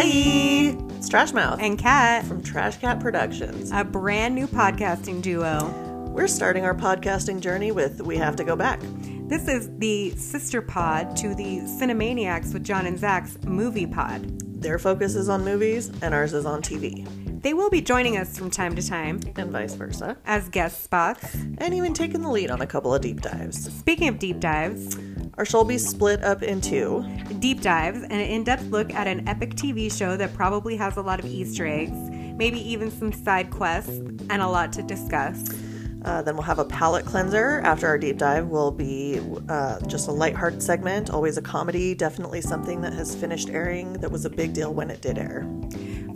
Hi. It's Trash Mouth and Kat from Trash Cat Productions. a brand new podcasting duo. We're starting our podcasting journey with We Have to Go Back. This is the sister pod to the Cinemaniacs with John and Zach's movie pod. Their focus is on movies and ours is on TV, They will be joining us from time to time and vice versa, as guest spots. and even taking the lead on a couple of deep dives. Speaking of deep dives, Our show will be split up into deep dives, and an in depth look at an epic TV show that probably has a lot of Easter eggs, maybe even some side quests, and a lot to discuss. Uh, then we'll have a palate cleanser. After our deep dive, will be uh, just a lighthearted segment, always a comedy, definitely something that has finished airing that was a big deal when it did air.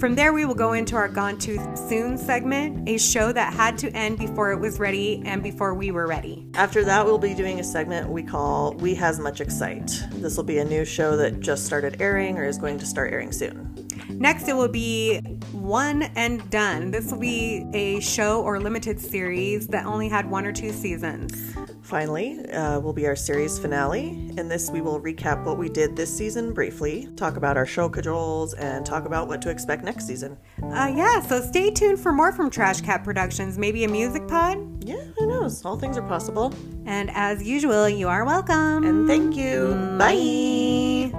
From there, we will go into our Gone Too Soon segment, a show that had to end before it was ready and before we were ready. After that, we'll be doing a segment we call We Has Much Excite. This will be a new show that just started airing or is going to start airing soon. Next, it will be One and Done. This will be a show or limited series that only had one or two seasons. Finally, uh, will be our series finale. In this, we will recap what we did this season briefly, talk about our show cajoles, and talk about what to expect next season. Uh, yeah, so stay tuned for more from Trash Cat Productions, maybe a music pod. Yeah, who knows? All things are possible. And as usual, you are welcome. And thank you. Bye.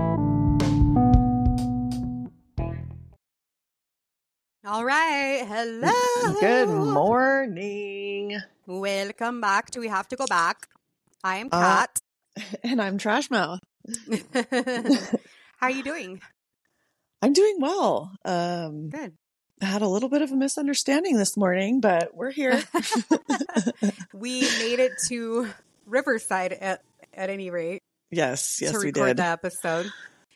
All right. Hello. Good morning. Welcome back to We Have to Go Back. I am Uh, Kat. And I'm Trash Mouth. How are you doing? I'm doing well. Um, Good. I had a little bit of a misunderstanding this morning, but we're here. we made it to Riverside at at any rate yes, yes, to we did. the episode.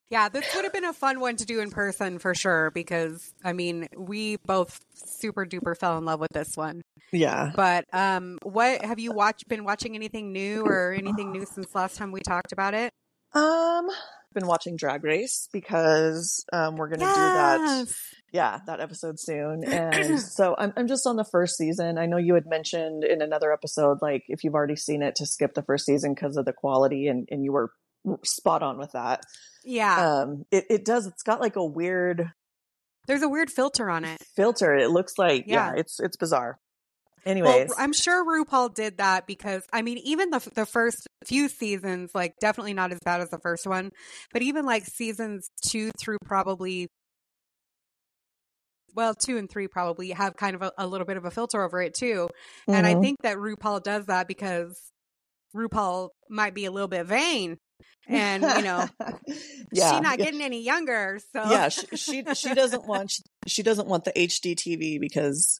Yeah, this would have been a fun one to do in person for sure because I mean we both super duper fell in love with this one. Yeah. But um, what have you watched? Been watching anything new or anything new since last time we talked about it? Um, been watching Drag Race because um, we're gonna do that. Yeah, that episode soon. And so I'm I'm just on the first season. I know you had mentioned in another episode, like if you've already seen it, to skip the first season because of the quality, and and you were spot on with that. Yeah, Um, it it does. It's got like a weird there's a weird filter on it. filter. It looks like yeah, Yeah. it's it's bizarre. Well, Anyways, I'm sure RuPaul did that because I mean, even the the first few seasons, like definitely not as bad as the first one, but even like seasons two through probably, well, two and three probably have kind of a, a little bit of a filter over it too. And I Mhm. think that RuPaul does that because RuPaul might be a little bit vain, and you know yeah, she's not yeah. getting any younger. So yeah, she, she she doesn't want she doesn't want the HD TV because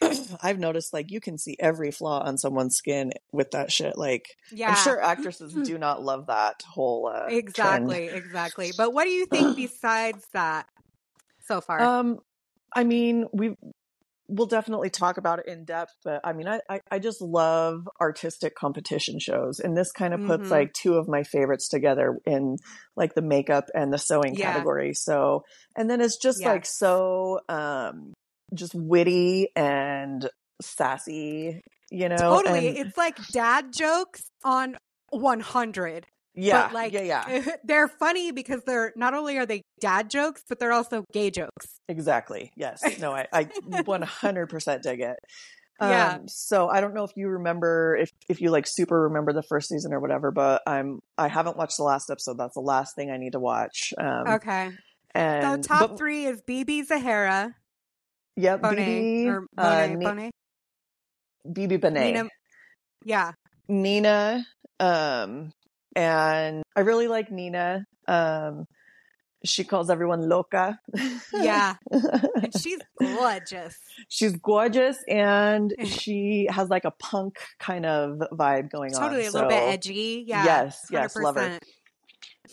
I've noticed like you can see every flaw on someone's skin with that shit. Like yeah, I'm sure actresses do not love that whole uh, trend. exactly, exactly. But what do you think besides that so far? Um, I mean, we we'll definitely talk about it in depth, but I mean, I I, I just love artistic competition shows, and this kind of puts Mhm. like two of my favorites together in like the makeup and the sewing Yeah. category. So, and then it's just like so um just witty and sassy, you know. Totally. and- it's like dad jokes on 100. yeah, But like, yeah, yeah, they're funny because they're not only are they dad jokes, but they're also gay jokes. exactly. Yes, no, I I 100% dig it. Yeah. Um, so I don't know if you remember if if you like super remember the first season or whatever, but I'm I haven't watched the last episode. That's the last thing I need to watch. Um, Okay. So top but- three is BeBe Zahara, yeah, Bonet, BB, or uh, Bonet, Bonet, BeBe Benet, Nina. Yeah. Nina, um, and I really like Nina. Um, she calls everyone loca. Yeah. And she's gorgeous. She's gorgeous and she has like a punk kind of vibe going on. Totally a little bit edgy. Yeah. Yes, yes, love her.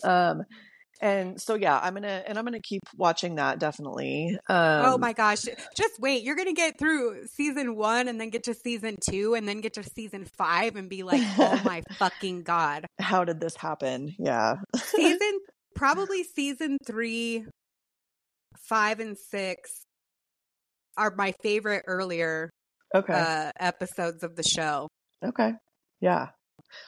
Um, and so yeah, I'm gonna and I'm gonna keep watching that definitely. Um, oh my gosh. Just wait. You're to get through season one and then get to season two and then get to season five and be like, oh my fucking God. How did this happen? Yeah, Season, probably season three, five, and six are my favorite earlier okay, uh, episodes of the show. okay, yeah.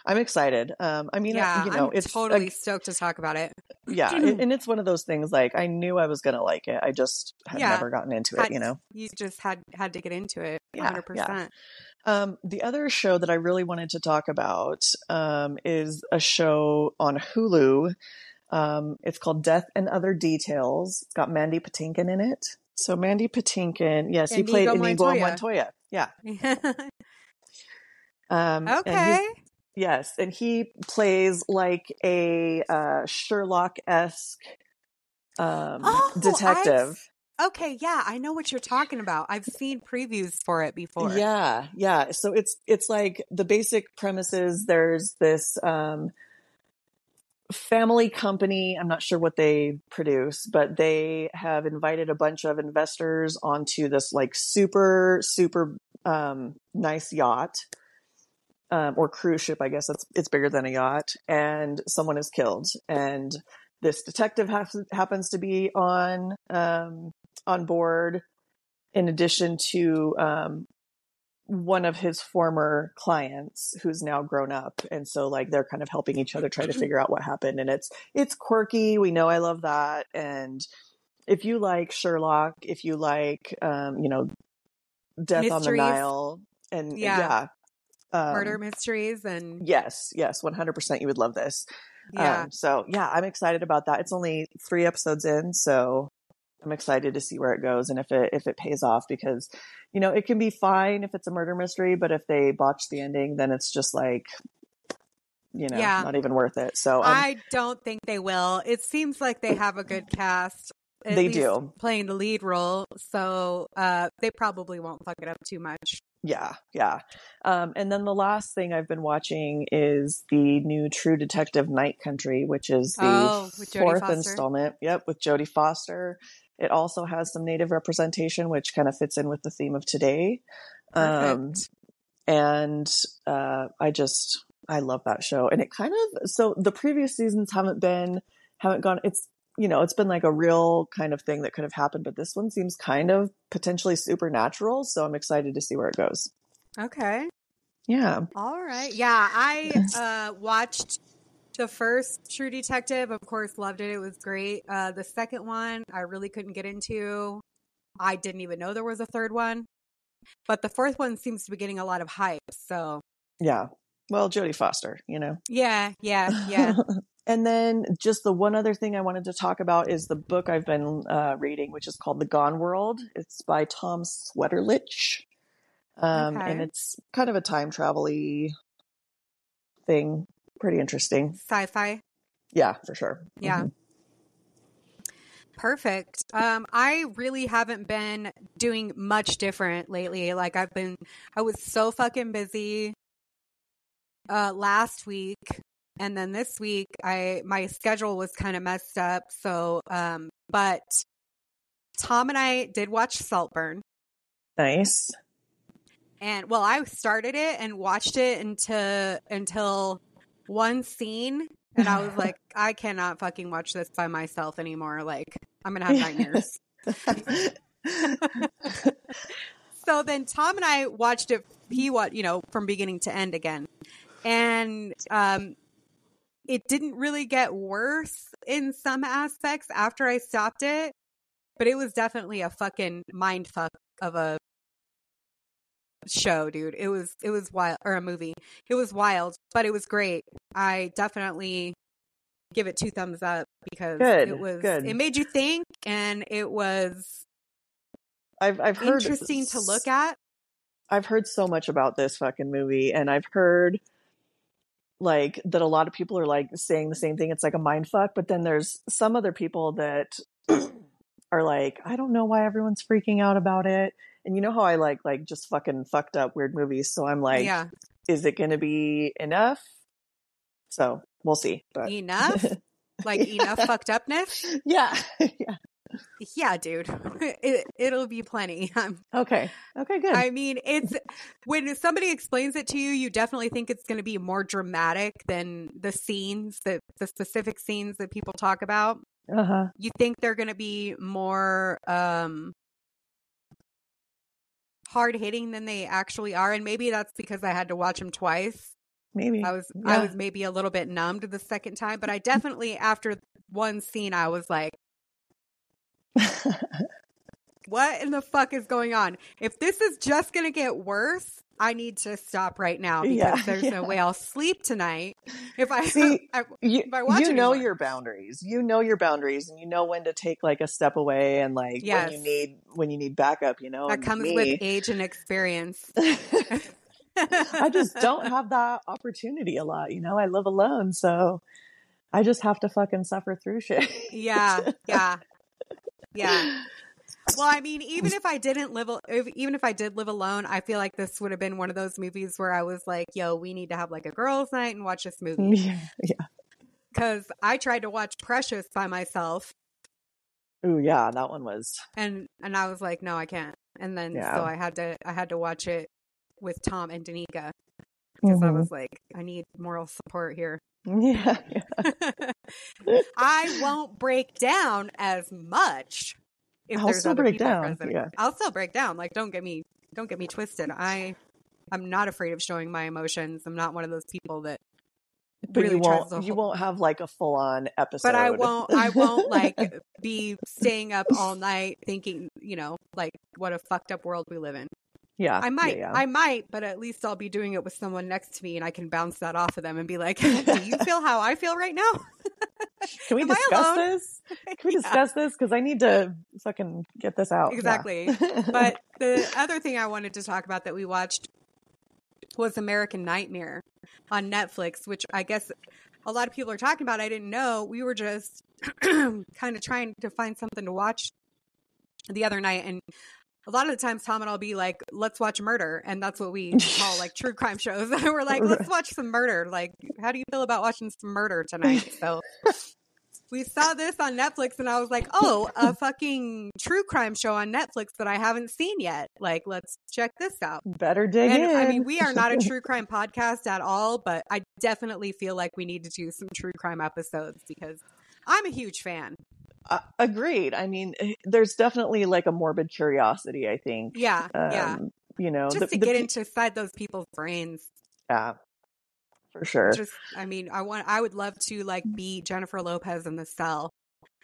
I'm excited. Um, I mean, yeah, you know, I'm it's totally ag- stoked to talk about it. yeah, and, and it's one of those things like I knew I was gonna like it. I just had Yeah. never gotten into it, you know. You just had had to get into it. Yeah, 100%. Um, the other show that I really wanted to talk about um, is a show on Hulu. Um, it's called Death and Other Details. It's got Mandy Patinkin in it. So Mandy Patinkin, yes, he played Inigo Montoya. Montoya. Yeah. Um, okay. Yes, and he plays like a uh, Sherlock esque um, Oh, I've detective. Okay, yeah, I know what you're talking about. I've seen previews for it before. Yeah, yeah. So it's it's like the basic premise is there's this um family company, I'm not sure what they produce, but they have invited a bunch of investors onto this like super super um nice yacht. Um, or cruise ship, I guess it's it's bigger than a yacht, and someone is killed, and this detective has, happens to be on um, on board, in addition to um, one of his former clients who's now grown up. And so like they're kind of helping each other try to figure out what happened. And it's it's quirky. We know i love that. And if you like sherlock if you like um you know death on the nile and Yeah. yeah, um, Murder mysteries and yes yes 100% you would love this yeah. um, so yeah, I'm excited about that. It's only three episodes in, so I'm excited to see where it goes and if it if it pays off because you know it can be fine if it's a murder mystery, but if they botch the ending, then it's just like you know Yeah. not even worth it. So um, I don't think they will. It seems like they have a good cast. They do. playing the lead role, so uh, they probably won't fuck it up too much. Yeah, yeah. Um, and then the last thing I've been watching is the new True Detective Night Country, which is the Oh, fourth Foster? installment. Yep, with Jodie Foster. It also has some native representation, which kind of fits in with the theme of today. Um, and uh, I just I love that show. And it kind of so the previous seasons haven't been haven't gone. It's you know it's been like a real kind of thing that could have happened, but this one seems kind of potentially supernatural. So I'm excited to see where it goes. Okay. Yeah, All right. Yeah, I uh, watched the first True Detective. Of course, loved it. It was great. Uh, the second one, I really couldn't get into. I didn't even know there was a third one. But the fourth one seems to be getting a lot of hype. So, yeah. Well, Jodie Foster, you know. yeah, yeah, yeah. and then just the one other thing I wanted to talk about is the book I've been uh, reading, which is called The Gone World. It's by Tom Sweterlitsch. Um, Okay. And it's kind of a time travel y thing. Pretty interesting. Sci fi. Yeah, for sure. Yeah. Mhm. Perfect. Um, I really haven't been doing much different lately. Like I've been, I was so fucking busy uh, last week, and then this week, I my schedule was kind of messed up. So, um, but Tom and I did watch Saltburn, Nice. and well, I started it and watched it until until one scene, and I was like, I cannot fucking watch this by myself anymore. Like I'm gonna have nightmares. so then Tom and I watched it. He what you know from beginning to end again, and um, it didn't really get worse in some aspects after I stopped it, but it was definitely a fucking mind fuck of a show, dude. It was it was wild or a movie. It was wild, but it was great. I definitely give it two thumbs up because Good, it was good. it made you think and it was I've I've heard interesting to look at. I've heard so much about this fucking movie, and I've heard like that a lot of people are like saying the same thing. It's like a mind fuck, but then there's some other people that are like, I don't know why everyone's freaking out about it. And you know how I like like just fucking fucked up weird movies, so I'm like, yeah. is it to be enough? So we'll see. But Enough? Like enough fucked upness? yeah, yeah. Yeah, dude. It, it'll be plenty. Um, Okay, okay, good. I mean, it's when somebody explains it to you, you definitely think it's going to be more dramatic than the scenes that the specific scenes that people talk about. uh huh. You think they're going to be more um hard hitting than they actually are, and maybe that's because I had to watch them twice. maybe I was Yeah. I was maybe a little bit numbed the second time, but I definitely after one scene I was like, what in the fuck is going on? If this is just going to get worse, I need to stop right now because Yeah, there's yeah. no way I'll sleep tonight if I, See, I you, if I watch you know anymore. your boundaries. You know your boundaries, and you know when to take like a step away, and like when you need when you need backup. You know that And comes me, with age and experience. I just don't have that opportunity a lot. You know, I live alone, so I just have to fucking suffer through shit. Yeah, yeah, yeah. Well, I mean, even if I didn't live, even if I did live alone, I feel like this would have been one of those movies where I was like, "Yo, we need to have like a girls' night and watch this movie." yeah, yeah. Because I tried to watch Precious by myself, Oh yeah, that one was. and and I was like, "No, I can't." And then Yeah. so I had to I had to watch it with Tom and Danica because I Mhm. was like, "I need moral support here." Yeah, yeah. I won't break down as much if I'll still break down, present. yeah. I'll still break down. Like, don't get me, don't get me twisted. I, I'm not afraid of showing my emotions. I'm not one of those people that But really you won't. to You won't have like a full on episode. But I won't. I won't like be staying up all night thinking, you know, like what a fucked up world we live in. Yeah, I might, Yeah, yeah. I might, but at least I'll be doing it with someone next to me, and I can bounce that off of them and be like, "Do you feel how I feel right now?" Can we Am discuss this? Can we Yeah. discuss this? Because I need to fucking get this out. Exactly. But the other thing I wanted to talk about that we watched was American Nightmare on Netflix, which I guess a lot of people are talking about. I didn't know. We were just kind of trying to find something to watch the other night. And a lot of the times, Tom and I'll be like, let's watch murder. And that's what we call like true crime shows. And we're like, let's watch some murder. Like, how do you feel about watching some murder tonight? So we saw this on Netflix and I was like, oh, a fucking true crime show on Netflix that I haven't seen yet. Like, let's check this out. better dig And in. I mean, we are not a true crime podcast at all, but I definitely feel like we need to do some true crime episodes because I'm a huge fan. Uh, agreed. I mean, eh, there's definitely like a morbid curiosity. I think. Yeah, yeah. Um, You know, Just the- to the get pe- inside those people's brains. Yeah, for sure. Just, I mean, I want, I would love to like be Jennifer Lopez in the cell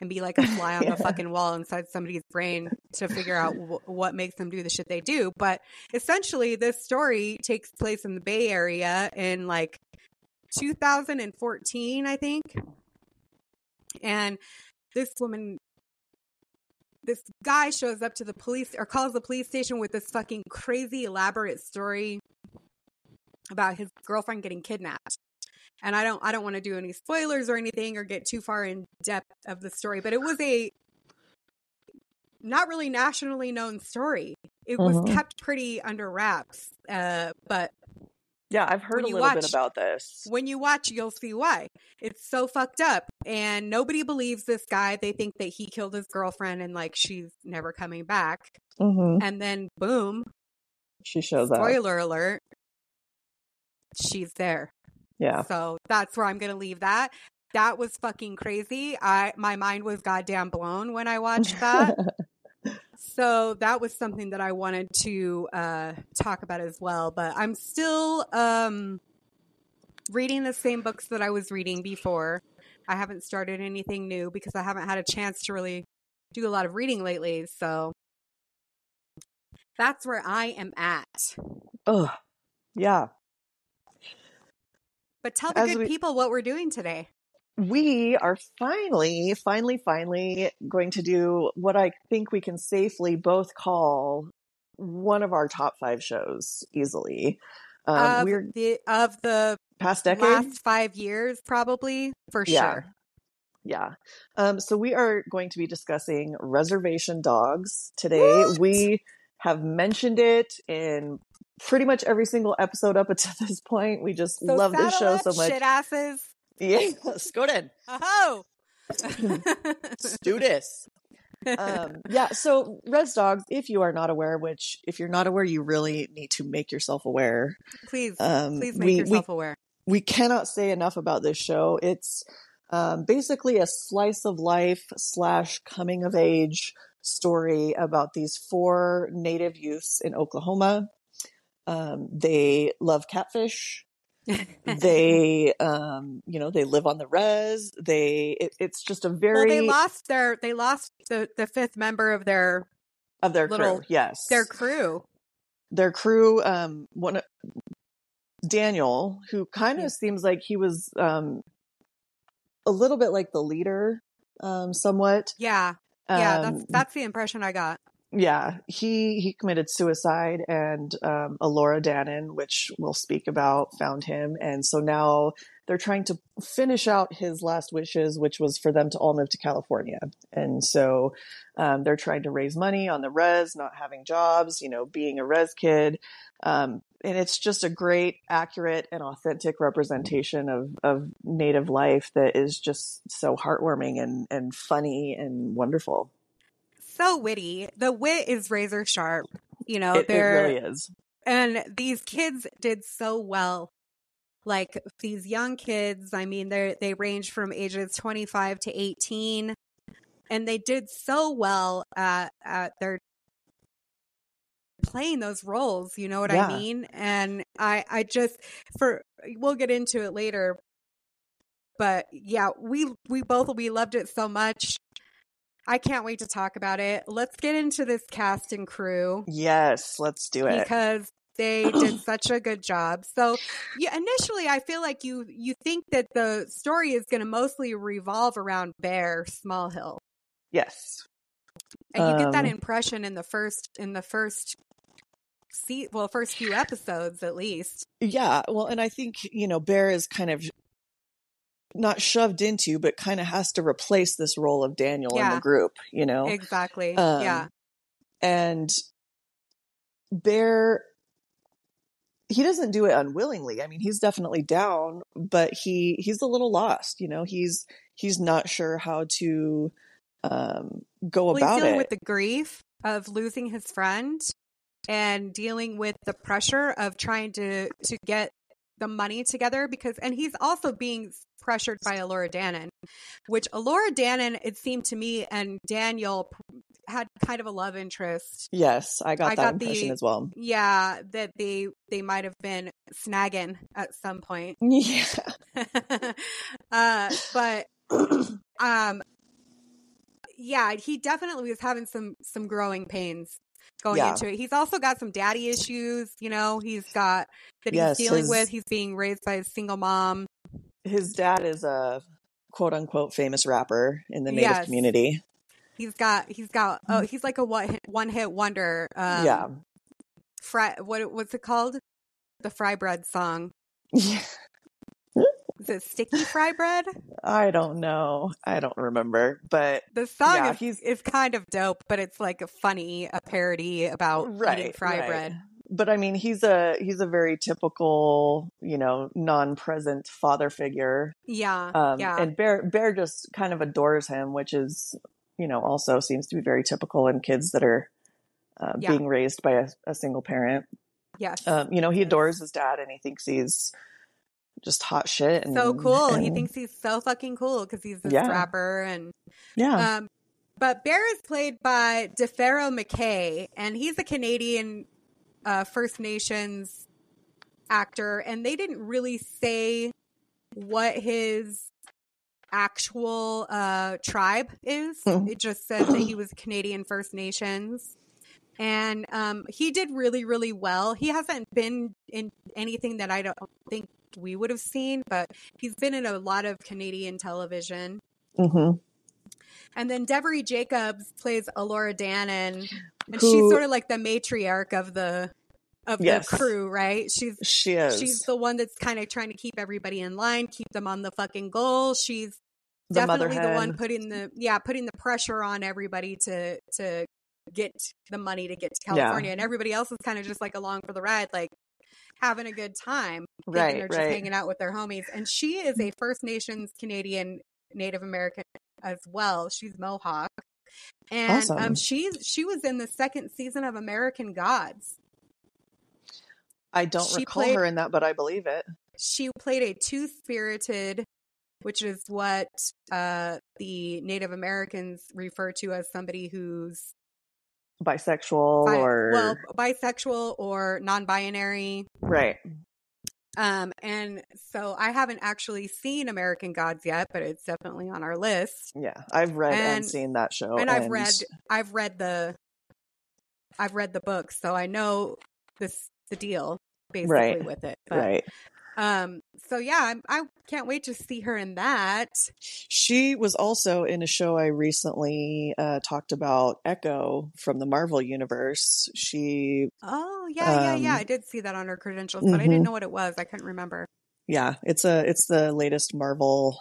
and be like a fly on Yeah. the fucking wall inside somebody's brain to figure out wh- what makes them do the shit they do. But essentially, this story takes place in the Bay Area in like 2014, I think. And this woman, this guy shows up to the police or calls the police station with this fucking crazy elaborate story about his girlfriend getting kidnapped. And I don't I don't want to do any spoilers or anything or get too far in depth of the story, but it was a not really nationally known story. It was Mhm. kept pretty under wraps. Uh, but yeah, I've heard a little bit watch- about this. when you watch, you'll see why. It's so fucked up. And nobody believes this guy. They think that he killed his girlfriend and like she's never coming back. hmm And then boom, She shows up. spoiler alert, she's there. Yeah. So that's where I'm gonna leave that. That was fucking crazy. I my mind was goddamn blown when I watched that. So that was something that I wanted to uh, talk about as well. But I'm still um, reading the same books that I was reading before. I haven't started anything new because I haven't had a chance to really do a lot of reading lately. So that's where I am at. Ugh. Yeah. But tell the As good we- people what we're doing today. We are finally, finally, finally going to do what I think we can safely both call one of our top five shows easily. Um, of we're the of the past decade. last five years, probably for Yeah. sure. Yeah. Um, so we are going to be discussing Reservation Dogs today. What? We have mentioned it in pretty much every single episode up until this point. We just So love this show so much. Shit asses. Yeah, Skoden. Oh. Let's do this. um, yeah, so Res Dogs, if you are not aware, which if you're not aware, you really need to make yourself aware. please, Um, please make we, yourself aware. we, we cannot say enough about this show. It's um, basically a slice of life slash coming of age story about these four native youths in Oklahoma. Um, they love catfish. they, um, you know, they live on the res. They, it, it's just a very. Well, they lost their, they lost the, the fifth member of their, of their little- crew. Yes. their crew. their crew um one daniel who kind of Yeah. seems like he was um a little bit like the leader um somewhat Yeah. Yeah. Um, That's, that's the impression I got. Yeah he he committed suicide and um elora danan which we'll speak about found him. And so now they're trying to finish out his last wishes which was for them to all move to california. And so um, they're trying to raise money on the res not having jobs you know being a res kid. Um, and it's just a great accurate and authentic representation of, of native life that is just so heartwarming and, and funny and wonderful So witty. The wit is razor sharp. You know, it, it really is and these kids did so well like these young kids i mean they they range from ages 25 to 18 and they did so well at at their playing those roles you know what Yeah. i mean and i i just for we'll get into it later but yeah we we both we loved it so much i can't wait to talk about it let's get into this cast and crew yes let's do it because they did such a good job. So, yeah, initially I feel like you you think that the story is going to mostly revolve around Bear Smallhill. yes And you get that Um, impression in the first in the first see well, first few episodes at least. Yeah, well, and I think, you know, Bear is kind of not shoved into, but kind of has to replace this role of Daniel in the group, you know? Exactly. Um, yeah. And Bear, he doesn't do it unwillingly. I mean, he's definitely down, but he he's a little lost, you know? He's he's not sure how to um go Well, about dealing it. with the grief of losing his friend and dealing with the pressure of trying to to get the money together because and he's also being pressured by Elora Danan, which Elora Danan it seemed to me and Daniel had kind of a love interest. yes, I got I that got impression the- as well. Yeah, that they they might have been snagging at some point. Yeah. uh but um yeah he definitely was having some some growing pains going Yeah. into it he's also got some daddy issues you know he's got that he's dealing his- with he's being raised by a single mom His dad is a quote unquote famous rapper in the native Yes. community. he's got he's got oh he's like a one one hit wonder um yeah. fry what what's it called the fry bread song Yeah. Is it sticky fry bread I don't know. I don't remember, but the song Yeah, is, he's- is kind of dope but it's like a funny a parody about eating fry right. bread But I mean, he's a he's a very typical, you know, non-present father figure. yeah Um, yeah And Bear Bear just kind of adores him, which is, you know, also seems to be very typical in kids that are uh, Yeah. being raised by a, a single parent. yes Um, you know, he adores his dad, and he thinks he's just hot shit. And, so cool. he thinks he's so fucking cool because he's this Yeah. rapper and yeah, um but Bear is played by D'Pharaoh McKay and he's a Canadian uh First Nations actor and they didn't really say what his actual uh tribe is. Hmm. it just said that he was Canadian First Nations. And um, he did really, really well. He hasn't been in anything that I don't think we would have seen, but he's been in a lot of Canadian television. hmm And then Devery Jacobs plays Elora Danan, and Who- she's sort of like the matriarch of the of Yes. the crew, right? She's she is. she's the one that's kind of trying to keep everybody in line, keep them on the fucking goal. She's the definitely the one putting the yeah putting the pressure on everybody to to get the money to get to Yeah. California, and everybody else is kind of just like along for the ride, like having a good time. Right, they're just hanging out with their homies. And she is a First Nations Canadian Native American as well. She's Mohawk. And um, Awesome. she's she was in the second season of American Gods. I don't she recall played- her in that, but I believe it. She played a two spirited, which is what uh, the Native Americans refer to as somebody who's Bisexual bi- or well bisexual or non-binary. right. Um, and so I haven't actually seen American Gods yet, but it's definitely on our list. Yeah, I've read and, And- seen that show, and I've read I've read the I've read the book, so I know this the deal basically Right. with it. But right. Um so yeah, I'm, I can't wait to see her in that. She was also in a show I recently uh, talked about, Echo from the Marvel universe. She, Oh yeah, yeah, yeah. Um, I did see that on her credentials, but I mhm. didn't know what it was. I couldn't remember. yeah, it's a it's the latest Marvel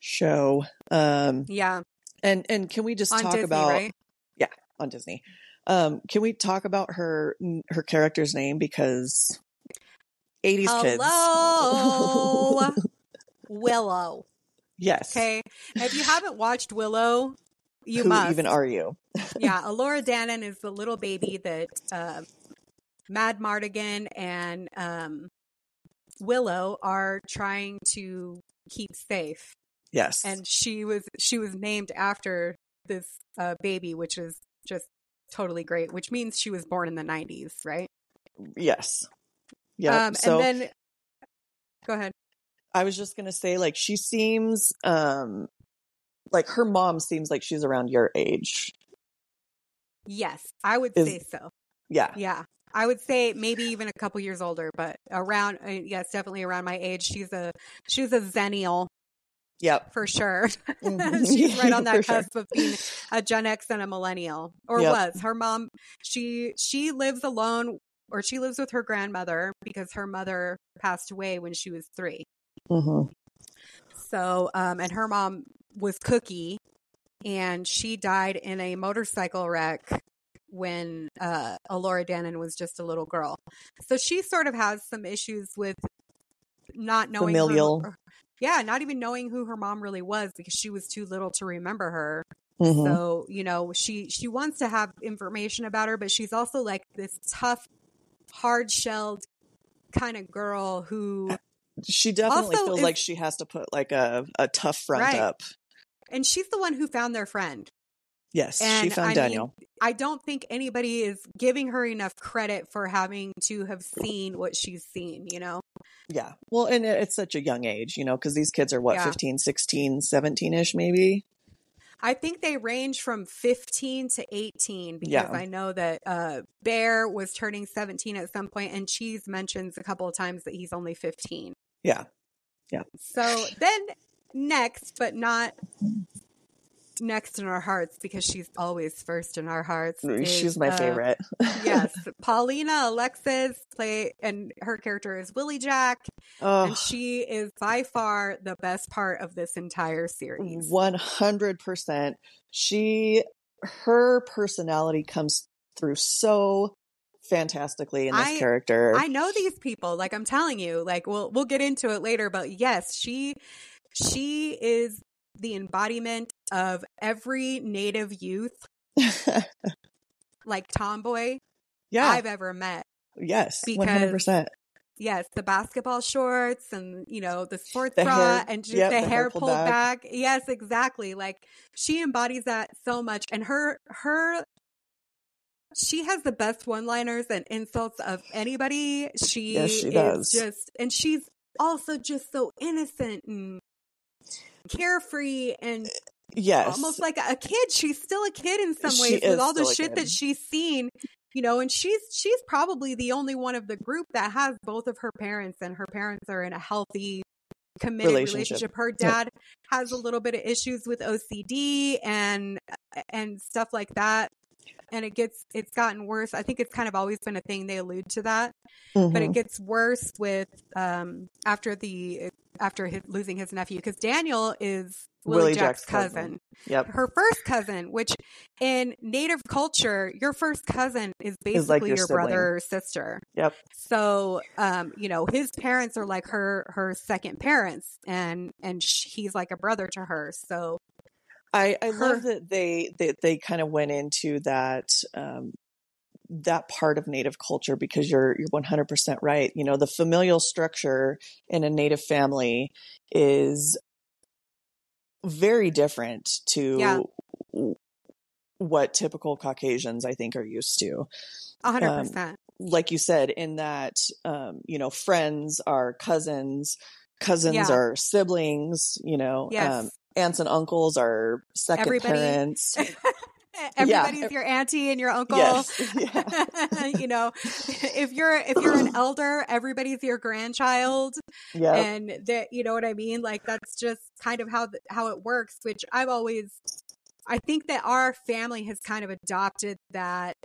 show. Um, Yeah, and and can we just on talk Disney, about right? Yeah, on Disney? Um, can we talk about her her character's name because 80s kids. Hello, Willow. yes. Okay, if you haven't watched Willow, you must. Who must. even are you? yeah, Elora Danan is the little baby that uh, Madmartigan and um, Willow are trying to keep safe, Yes. and she was she was named after this uh, baby, which is just totally great. Which means she was born in the '90s, right? yes. Yeah. Um, so and then go ahead. I was just gonna say, like, she seems um like her mom seems like she's around your age. Yes, I would Is- say so. Yeah. Yeah. I would say maybe even a couple years older, but around uh, yes, definitely around my age. She's a she's a Xennial Yep. for sure. Mhm. she's right on that sure. cusp of being a Gen X and a millennial, or Yep. was her mom. She she lives alone, or she lives with her grandmother because her mother passed away when she was three. Mhm. So, um, and her mom was Cookie, and she died in a motorcycle wreck when uh, Elora Danan was just a little girl. So she sort of has some issues with not knowing her- Familial. yeah, not even knowing who her mom really was because she was too little to remember her. Mhm. So, you know, she she wants to have information about her, but she's also like this tough, hard-shelled kind of girl who She definitely feels is- like she has to put like a, a tough front Right. up. and she's the one who found their friend. Yes, she found I mean, Daniel. I don't think anybody is giving her enough credit for having to have seen what she's seen, you know? yeah. Well, and it's such a young age, you know, because these kids are what, Yeah. fifteen, sixteen, seventeen 15, 16, 17 ish, maybe? I think they range from 15 to 18 because Yeah. I know that uh, Bear was turning 17 at some point, and Cheese mentions a couple of times that he's only 15. Yeah. Yeah. So then next, but not next in our hearts because she's always first in our hearts. is, She's my uh, favorite. yes, Paulina Alexis play, and her character is Willie Jack, Oh, and she is by far the best part of this entire series. One hundred percent. She, her personality comes through so fantastically in this I- character. I know these people, like I'm telling you, like we'll we'll get into it later, but yes, she she is the embodiment of every native youth, like tomboy yeah. I've ever met. yes. because- One hundred percent. Yes, the basketball shorts and you know the sports The bra hair- and just yep, the, the hair hair pulled pulled back. back. Yes, exactly. Like she embodies that so much, and her her she has the best one liners and insults of anybody. She, Yes, she is does. just, and she's also just so innocent and carefree and Yes. almost like a kid. She's still a kid in some ways is with all the shit that she's seen, you know, and she's she's probably the only one of the group that has both of her parents and her parents are in a healthy committed Relationship. relationship. Her dad has a little bit of issues with OCD and and stuff like that. And it gets it's gotten worse. I think it's kind of always been a thing they allude to that but Mhm. it gets worse with um after the after his, losing his nephew because Daniel is Willie, Willie Jack's, Jack's cousin. cousin. Yep. her first cousin, which in Native culture, your first cousin is basically Is like your your, brother or sister. Yep. So, um, you know, his parents are like her her second parents, and and sh- he's like a brother to her. So, I, I love that they that they kind of went into that um, that part of native culture because you're you're 100% right. You know, the familial structure in a native family is very different to Yeah. what typical Caucasians I think are used to. A hundred Um, percent. Like you said, in that um, you know, friends are cousins, cousins Yeah. are siblings, you know, Yes. um, aunts and uncles are second Everybody- parents. Everybody's your auntie and your uncle. Yes. Yeah. you know, if you're if you're an elder, everybody's your grandchild, Yeah. and that you know what I mean. Like that's just kind of how how it works. Which I've always, I think that our family has kind of adopted that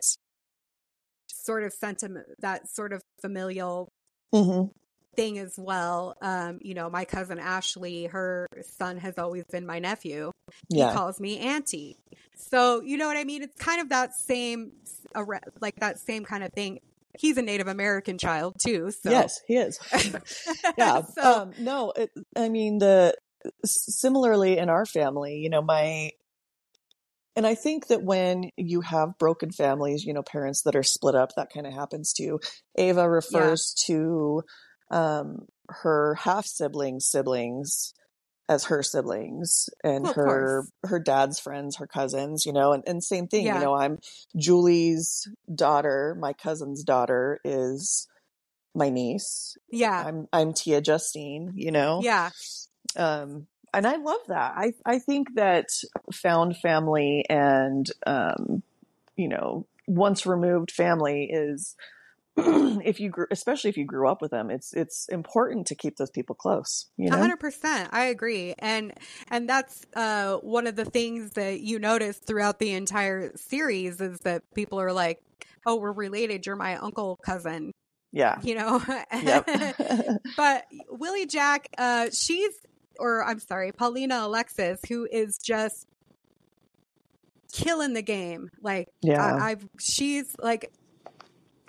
sort of sentiment, that sort of familial hmm thing as well. Um, you know, my cousin Ashley, her son has always been my nephew. Yeah. He calls me auntie. So, you know what I mean? It's kind of that same, like that same kind of thing. He's a Native American child too. So. Yes, he is. yeah. so, um, no, it, I mean the similarly in our family, you know, my and I think that when you have broken families, you know, parents that are split up, that kind of happens too. Ava refers to um, her half siblings siblings as her siblings and Well, her course. her dad's friends, her cousins, you know, and, and same thing, Yeah. you know, I'm Julie's daughter, my cousin's daughter is my niece. yeah. I'm I'm Tia Justine, you know. Yeah. Um and I love that. I I think that found family and um you know, once removed family is if you grew especially if you grew up with them, it's it's important to keep those people close, you know. hundred percent. I agree. And, and that's, uh, one of the things that you notice throughout the entire series is that people are like, Oh, we're related. You're my uncle cousin, Yeah. you know? Yep. but Willie Jack, uh, she's, or I'm sorry, Paulina Alexis, who is just killing the game. Like, yeah. I, I've, she's like,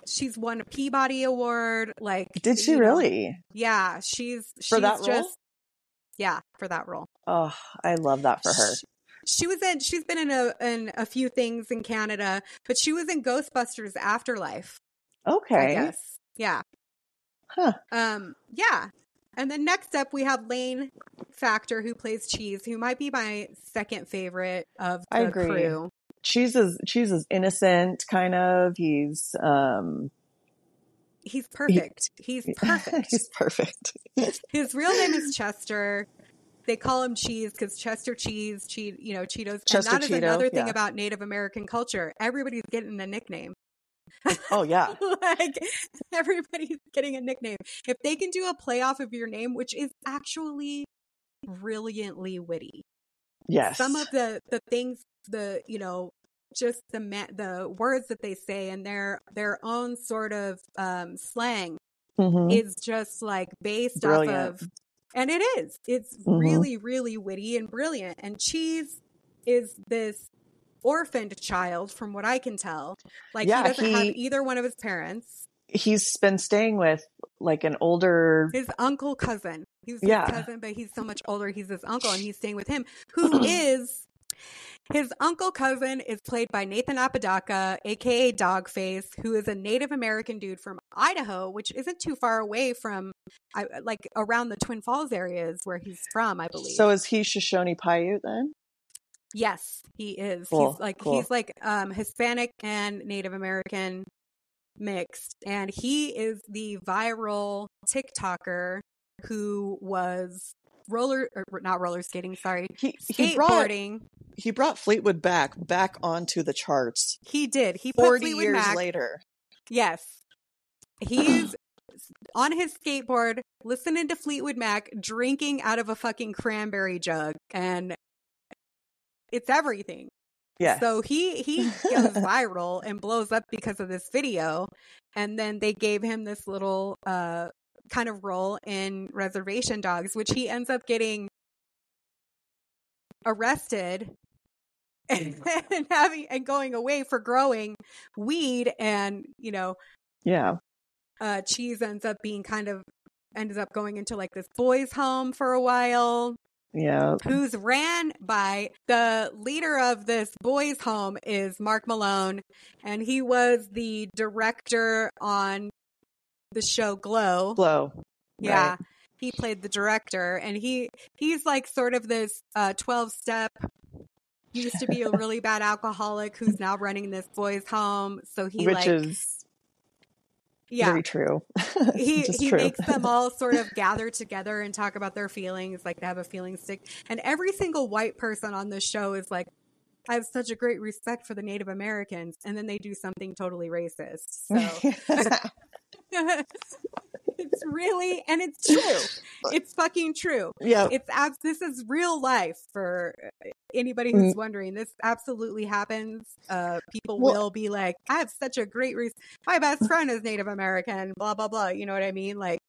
she's won a Peabody Award. Like, Did she know, really? yeah, she's, she's For that role? just, yeah, for that role. Oh, I love that for her. She, she was in, she's been in a, in a few things in Canada, but she was in Ghostbusters Afterlife. Okay. Yes. Yeah. Huh. Um, yeah. And then next up we have Lane Factor who plays Cheese, who might be my second favorite of the I agree. crew. Cheese is Cheese is innocent kind of. He's um He's perfect. He's perfect. He's perfect. His real name is Chester. They call him Cheese because Chester Cheese, che- you know, Cheetos. Chester and that is Cheeto, another thing yeah. about Native American culture. Everybody's getting a nickname. Oh yeah. like everybody's getting a nickname. If they can do a playoff of your name, which is actually brilliantly witty. Yes. Some of the the things the you know just the ma- the words that they say and their their own sort of um slang Mhm. is just like based Brilliant. off of and it is it's Mhm. really really witty and brilliant and cheese is this orphaned child from what i can tell like Yeah, he doesn't have either one of his parents He's been staying with like an older his uncle cousin he's his cousin but he's so much older he's his uncle and he's staying with him who is his uncle cousin is played by Nathan Apodaca, aka Dogface, who is a Native American dude from Idaho, which isn't too far away from, I, like around the Twin Falls areas where he's from, I believe. So is he Shoshone Paiute then? yes, he is. Cool, He's like cool. he's like um, Hispanic and Native American mixed, and he is the viral TikToker who was roller or not roller skating, sorry, He skateboarding. He brought Fleetwood back back onto the charts He did. He forty years Mac. later. Yes. He's on his skateboard listening to Fleetwood Mac drinking out of a fucking cranberry jug and it's everything. Yeah. So he he goes viral and blows up because of this video and then they gave him this little uh kind of role in Reservation Dogs which he ends up getting arrested and having and going away for growing weed and you know yeah. uh cheese ends up being kind of ends up going into like this boys home for a while Yeah. who's ran by the leader of this boys home is Marc Maron and he was the director on the show Glow Glow. yeah Right. he played the director and he he's like sort of this uh 12 step used to be a really bad alcoholic who's now running this boys' home. So he Which like is yeah. very true. he he true. makes them all sort of gather together and talk about their feelings, like they have a feeling stick. And every single white person on this show is like, I have such a great respect for the Native Americans, and then they do something totally racist. So it's really, and it's true. It's fucking true. yeah. It's abs. This is real life for uh, anybody Mm. who's wondering. This absolutely happens. Uh, people Well- will be like, "I have such a great reason. My best friend is Native American." Blah blah blah. You know what I mean? Like,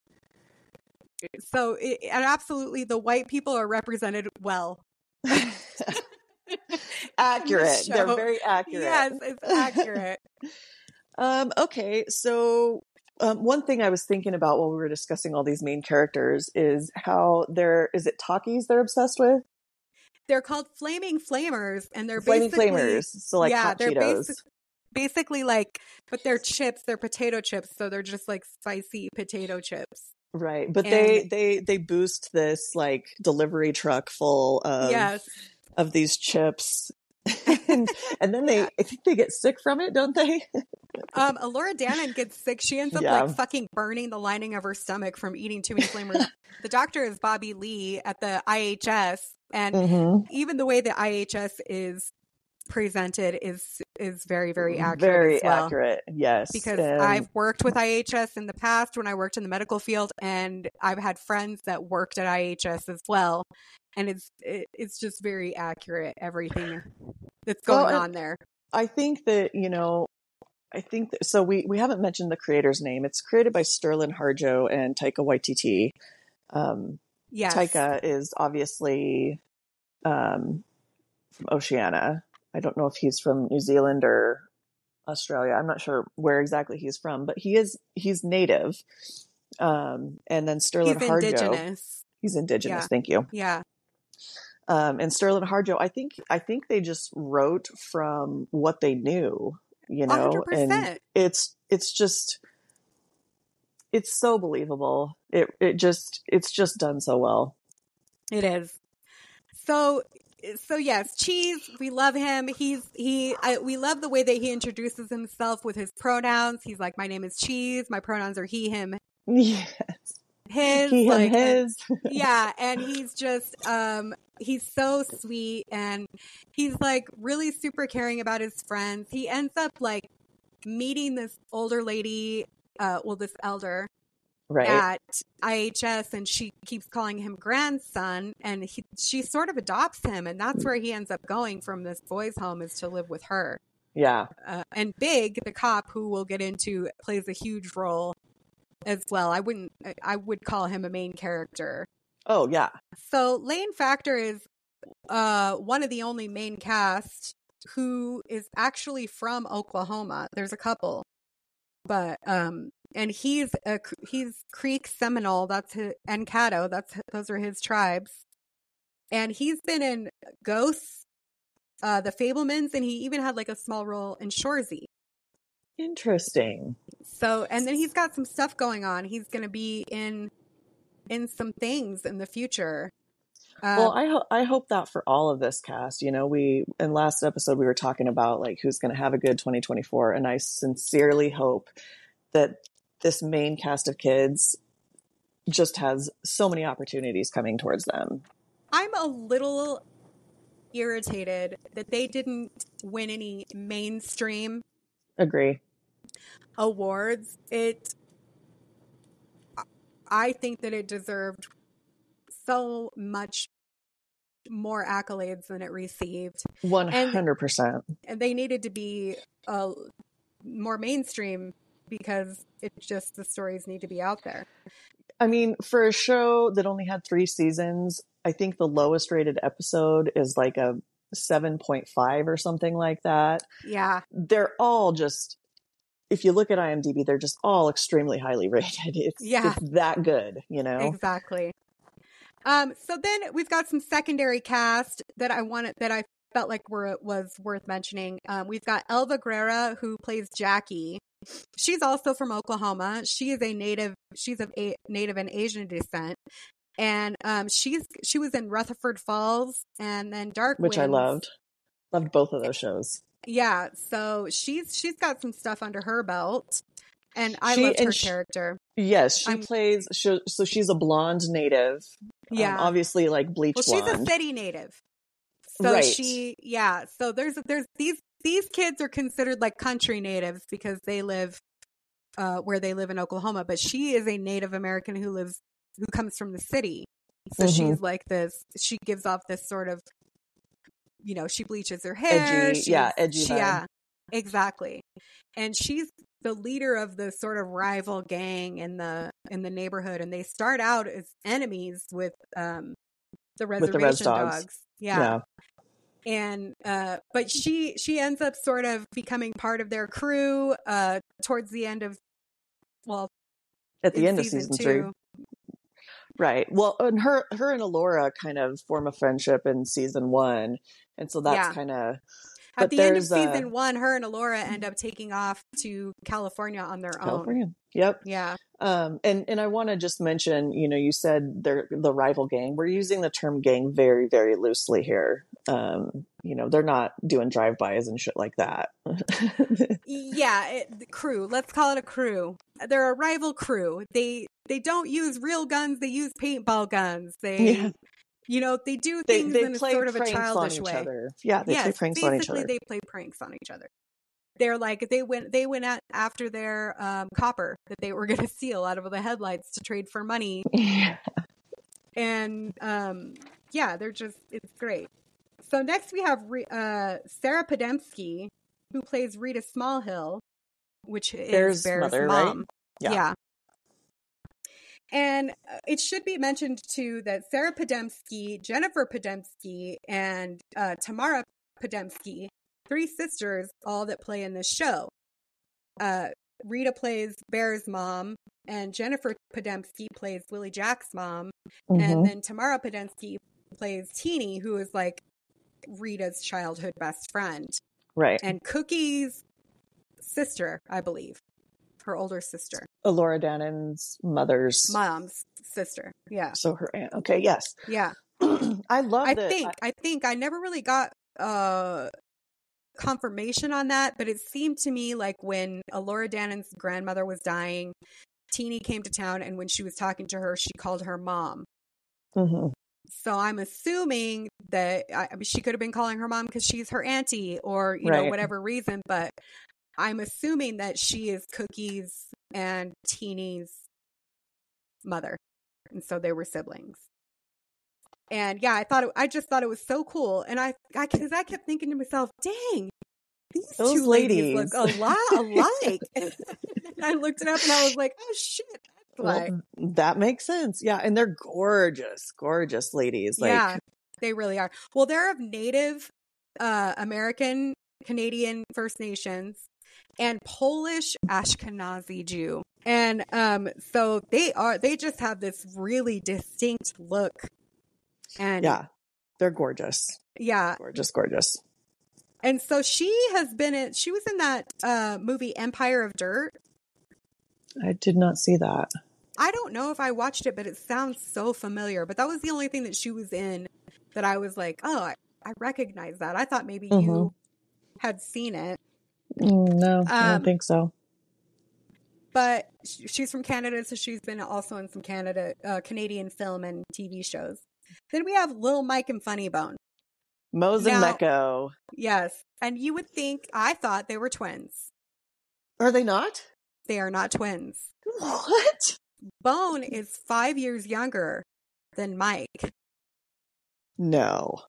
so it, and absolutely, the white people are represented well. accurate. They're very accurate. Yes, it's accurate. Um, okay, so um, one thing I was thinking about while we were discussing all these main characters is how they're is it Takis they're obsessed with? they're called flaming flamers, and they're Flaming basically flamers. So like yeah, hot they're Cheetos. basic- basically like, but they're chips. They're potato chips, so they're just like spicy potato chips. Right. But they they they boost this like delivery truck full of yes, of these chips. and, and then they I think they get sick from it, don't they? um, Elora Danan gets sick. She ends up Yeah. like fucking burning the lining of her stomach from eating too many flamers. the doctor is Bobby Lee at the IHS, and Mhm. even the way the IHS is presented is is very very accurate. Very well. accurate. Yes. because And- I've worked with IHS in the past when I worked in the medical field, and I've had friends that worked at IHS as well, and it's it, it's just very accurate everything that's going and- on there. I think that you know, I think that, so. We we haven't mentioned the creator's name. It's created by Sterlin Harjo and Taika Waititi. Um, Yes, Taika is obviously um, from Oceania. I don't know if he's from New Zealand or Australia. I'm not sure where exactly he's from, but he is he's native. Um, and then Sterlin he's Harjo, indigenous. he's indigenous. Yeah. Thank you. Yeah, um, and Sterlin Harjo, I think I think they just wrote from what they knew, you know, hundred and percent. it's it's just it's so believable. It it just it's just done so well. It is. So so yes, cheese. We love him. He's he. I, we love the way that he introduces himself with his pronouns. He's like, "My name is Cheese. My pronouns are he, him, Yes, his." he, like, and- yeah and he's just um he's so sweet and he's like really super caring about his friends he ends up like meeting this older lady uh well this elder right. at ihs and she keeps calling him grandson and he she sort of adopts him and that's where he ends up going from this boys home is to live with her yeah. uh, and Big, the cop, who we'll get into, plays a huge role as well. I wouldn't, I- would call him a main character. Oh yeah. So Lane Factor is uh, one of the only main cast who is actually from Oklahoma. There's a couple, but um, and he's a he's Creek Seminole. That's his, and Caddo. That's those are his tribes, and he's been in Ghosts, uh, the Fabelmans, and he even had like a small role in Shoresy. Interesting. So, and then he's got some stuff going on. He's going to be in in some things in the future. Well, um, I ho- I hope that for all of this cast, you know, we in last episode we were talking about like who's going to have a good 2024, and I sincerely hope that this main cast of kids just has so many opportunities coming towards them. I'm a little irritated that they didn't win any mainstream Agree. Awards. It, I think that it deserved so much more accolades than it received, One hundred percent. and they needed to be uh, more mainstream because it's just the stories need to be out there. I mean, for a show that only had three seasons, I think the lowest rated episode is like a seven point five or something like that. Yeah, They're all just. If you look at IMDb, they're just all extremely highly rated. It's, Yeah. it's that good, you know? Exactly. Um, so then we've got some secondary cast that I wanted that I felt like were was worth mentioning. Um, we've got Elva Guerra who plays Jackie. She's also from Oklahoma. She is a native. She's of a, native and Asian descent, and um, she's she was in Rutherford Falls and then Dark Which I loved. Loved both of those shows. Yeah, so she's she's got some stuff under her belt, and I loved her she- character. Yes, she I'm- plays. She, so she's a blonde native. um, Yeah, obviously like bleach well, she's a city native, so Right. she yeah. So there's there's these these kids are considered like country natives because they live uh, where they live in Oklahoma, but she is a Native American who lives who comes from the city. So Mhm. she's like this. She gives off this sort of, you know, she bleaches her hair. Edgy- yeah, edgy she- yeah, exactly. And she's the leader of the sort of rival gang in the in the neighborhood, and they start out as enemies with um the the reservation res dogs. dogs. Yeah. And uh but she she ends up sort of becoming part of their crew uh towards the end of well At the end of season three. Right. Well, and her her and Elora kind of form a friendship in season one, and so that's Yeah. kind of At But the end of uh, season one, her and Elora end up taking off to California on their own. California. Yep. Yeah. Um, and and I want to just mention, you know, you said they're the rival gang. We're using the term gang very very loosely here. Um, you know, they're not doing drive bys and shit like that. Yeah, it, the crew. Let's call it a crew. They're a rival crew. They they don't use real guns. They use paintball guns. They, Yeah. You know, they do things they in a sort of a childish way. Yeah, they yes, play pranks basically on each other. they play pranks on each other. They're like they went they went at, after their um, copper that they were going to steal out of the headlights to trade for money, and um, yeah, they're just it's great. So next we have uh, Sarah Podemski, who plays Rita Smallhill, which is Bear's Bear's, mother, right? mom. Yeah. And uh, it should be mentioned too that Sarah Podemski, Jennifer Podemski, and uh, Tamara Podemski, three sisters, all that play in this show. Uh, Rita plays Bear's mom, and Jennifer Podemski plays Willie Jack's mom, Mhm. and then Tamara Podemski plays Teeny, who is like Rita's childhood best friend, right. and Cookie's sister, I believe, her older sister, Elora Danan's mother's. mom's sister. Yeah, so her aunt. Okay. Yes. yeah. I love I think I think I never really got uh confirmation on that, but it seemed to me like when Elora Danan's grandmother was dying, Teeny came to town and when she was talking to her, she called her mom. Mhm. So I'm assuming that I, I mean, she could have been calling her mom because she's her auntie or you know whatever reason, but I'm assuming that she is Cookie's and Teeny's mother, and so they were siblings. And yeah, I thought it, I just thought it was so cool, and I I because I kept thinking to myself, dang. These Those two ladies, ladies. look a lot alike. and I looked it up and I was like, "Oh shit, that's why." Well, that makes sense. Yeah, and they're gorgeous, gorgeous ladies. Like, yeah, they really are. Well, they're of Native uh, American, Canadian First Nations, and Polish Ashkenazi Jew. And um, so they are. They just have this really distinct look. And yeah, they're gorgeous, yeah, gorgeous, gorgeous. and so she has been in. She was in that uh, movie Empire of Dirt. I did not see that. I don't know if I watched it, but it sounds so familiar. But that was the only thing that she was in that I was like, oh, I, I recognize that. I thought maybe you Mhm. had seen it. Mm, No, I Um, don't think so. But she's from Canada, so she's been also in some Canada, uh, Canadian film and TV shows. Then we have Lil Mike and Funny Bone. Mose and now- Mecco. Yes, and you would think I thought they were twins. Are they not? They are not twins. What? Bone is five years younger than Mike. No.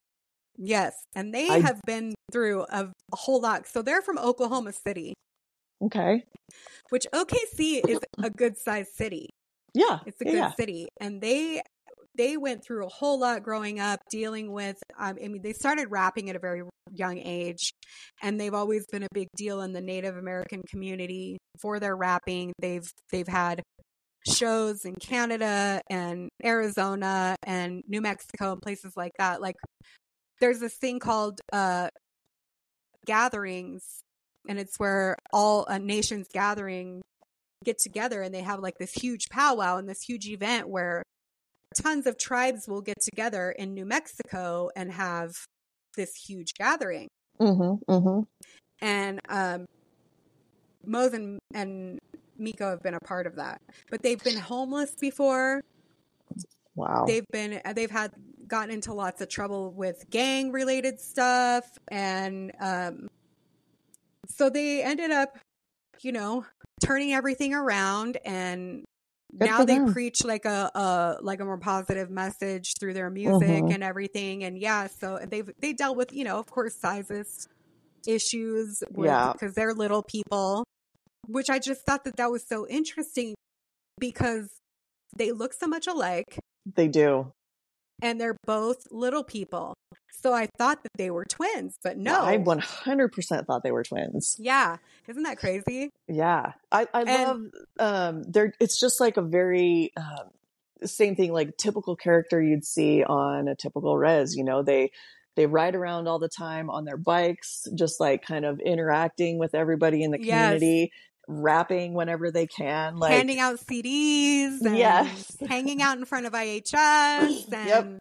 Yes, and they I- have been through a, a whole lot. So they're from Oklahoma City, Okay. which OKC is a good sized city. Yeah. It's a good yeah. city, and they they went through a whole lot growing up, dealing with. Um, I mean, they started rapping at a very young age, and they've always been a big deal in the Native American community for their rapping. They've they've had shows in Canada and Arizona and New Mexico and places like that. Like, there's this thing called uh, gatherings, and it's where all uh, nations gathering get together and they have like this huge powwow and this huge event where tons of tribes will get together in New Mexico and have this huge gathering. Mm-hmm. Mm-hmm. and um, Mose and, and Miko have been a part of that. But they've been homeless before. Wow. They've been they've had gotten into lots of trouble with gang related stuff, and um, so they ended up, you know, turning everything around and. Good now they them. preach like a, a like a more positive message through their music Mhm. and everything and yeah so they've they dealt with you know of course sizes issues with, Yeah. because they're little people which i just thought that that was so interesting because they look so much alike They do. And they're both little people so i thought that they were twins but no I 100% thought they were twins. yeah isn't that crazy Yeah. I, I And- love, um, they're, it's just like a very, um, same thing, like typical character you'd see on a typical res, you know, they, they ride around all the time on their bikes, just like kind of interacting with everybody in the community. Yes. Rapping whenever they can, like, handing out cds and Yes. hanging out in front of ihs and Yep.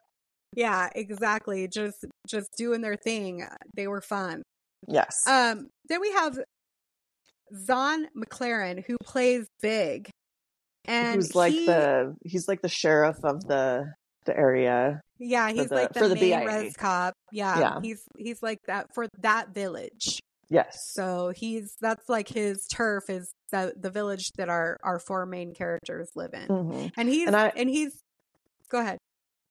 yeah exactly just just doing their thing they were fun yes. um then we have Zahn McClarnon who plays big and Who's like he- the, he's like the sheriff of the, the area. yeah he's the- like the, for the main BIA. res cop yeah, Yeah. he's he's like that for that village Yes. so he's that's like his turf is the the village that our our four main characters live in hmm and he's And I- and he's go ahead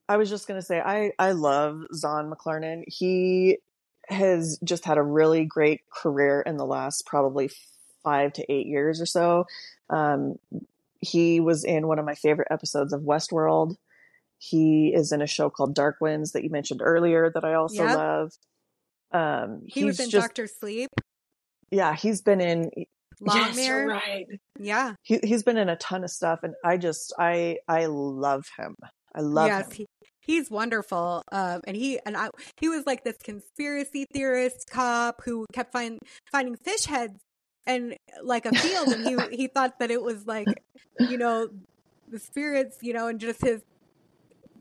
I was just gonna say I I love Zahn McClarnon. He has just had a really great career in the last probably five to eight years or so. Um, he was in one of my favorite episodes of Westworld. He is in a show called Dark Winds that you mentioned earlier that I also Yep. love. Um, he was in just doctor sleep. Yeah he's been in yes you're right. Yeah. He he's been in a ton of stuff and I just I I love him. I love yes him. he, he's wonderful um and he and i he was like this conspiracy theorist cop who kept find, finding fish heads and like a field and he he thought that it was like you know the spirits you know and just his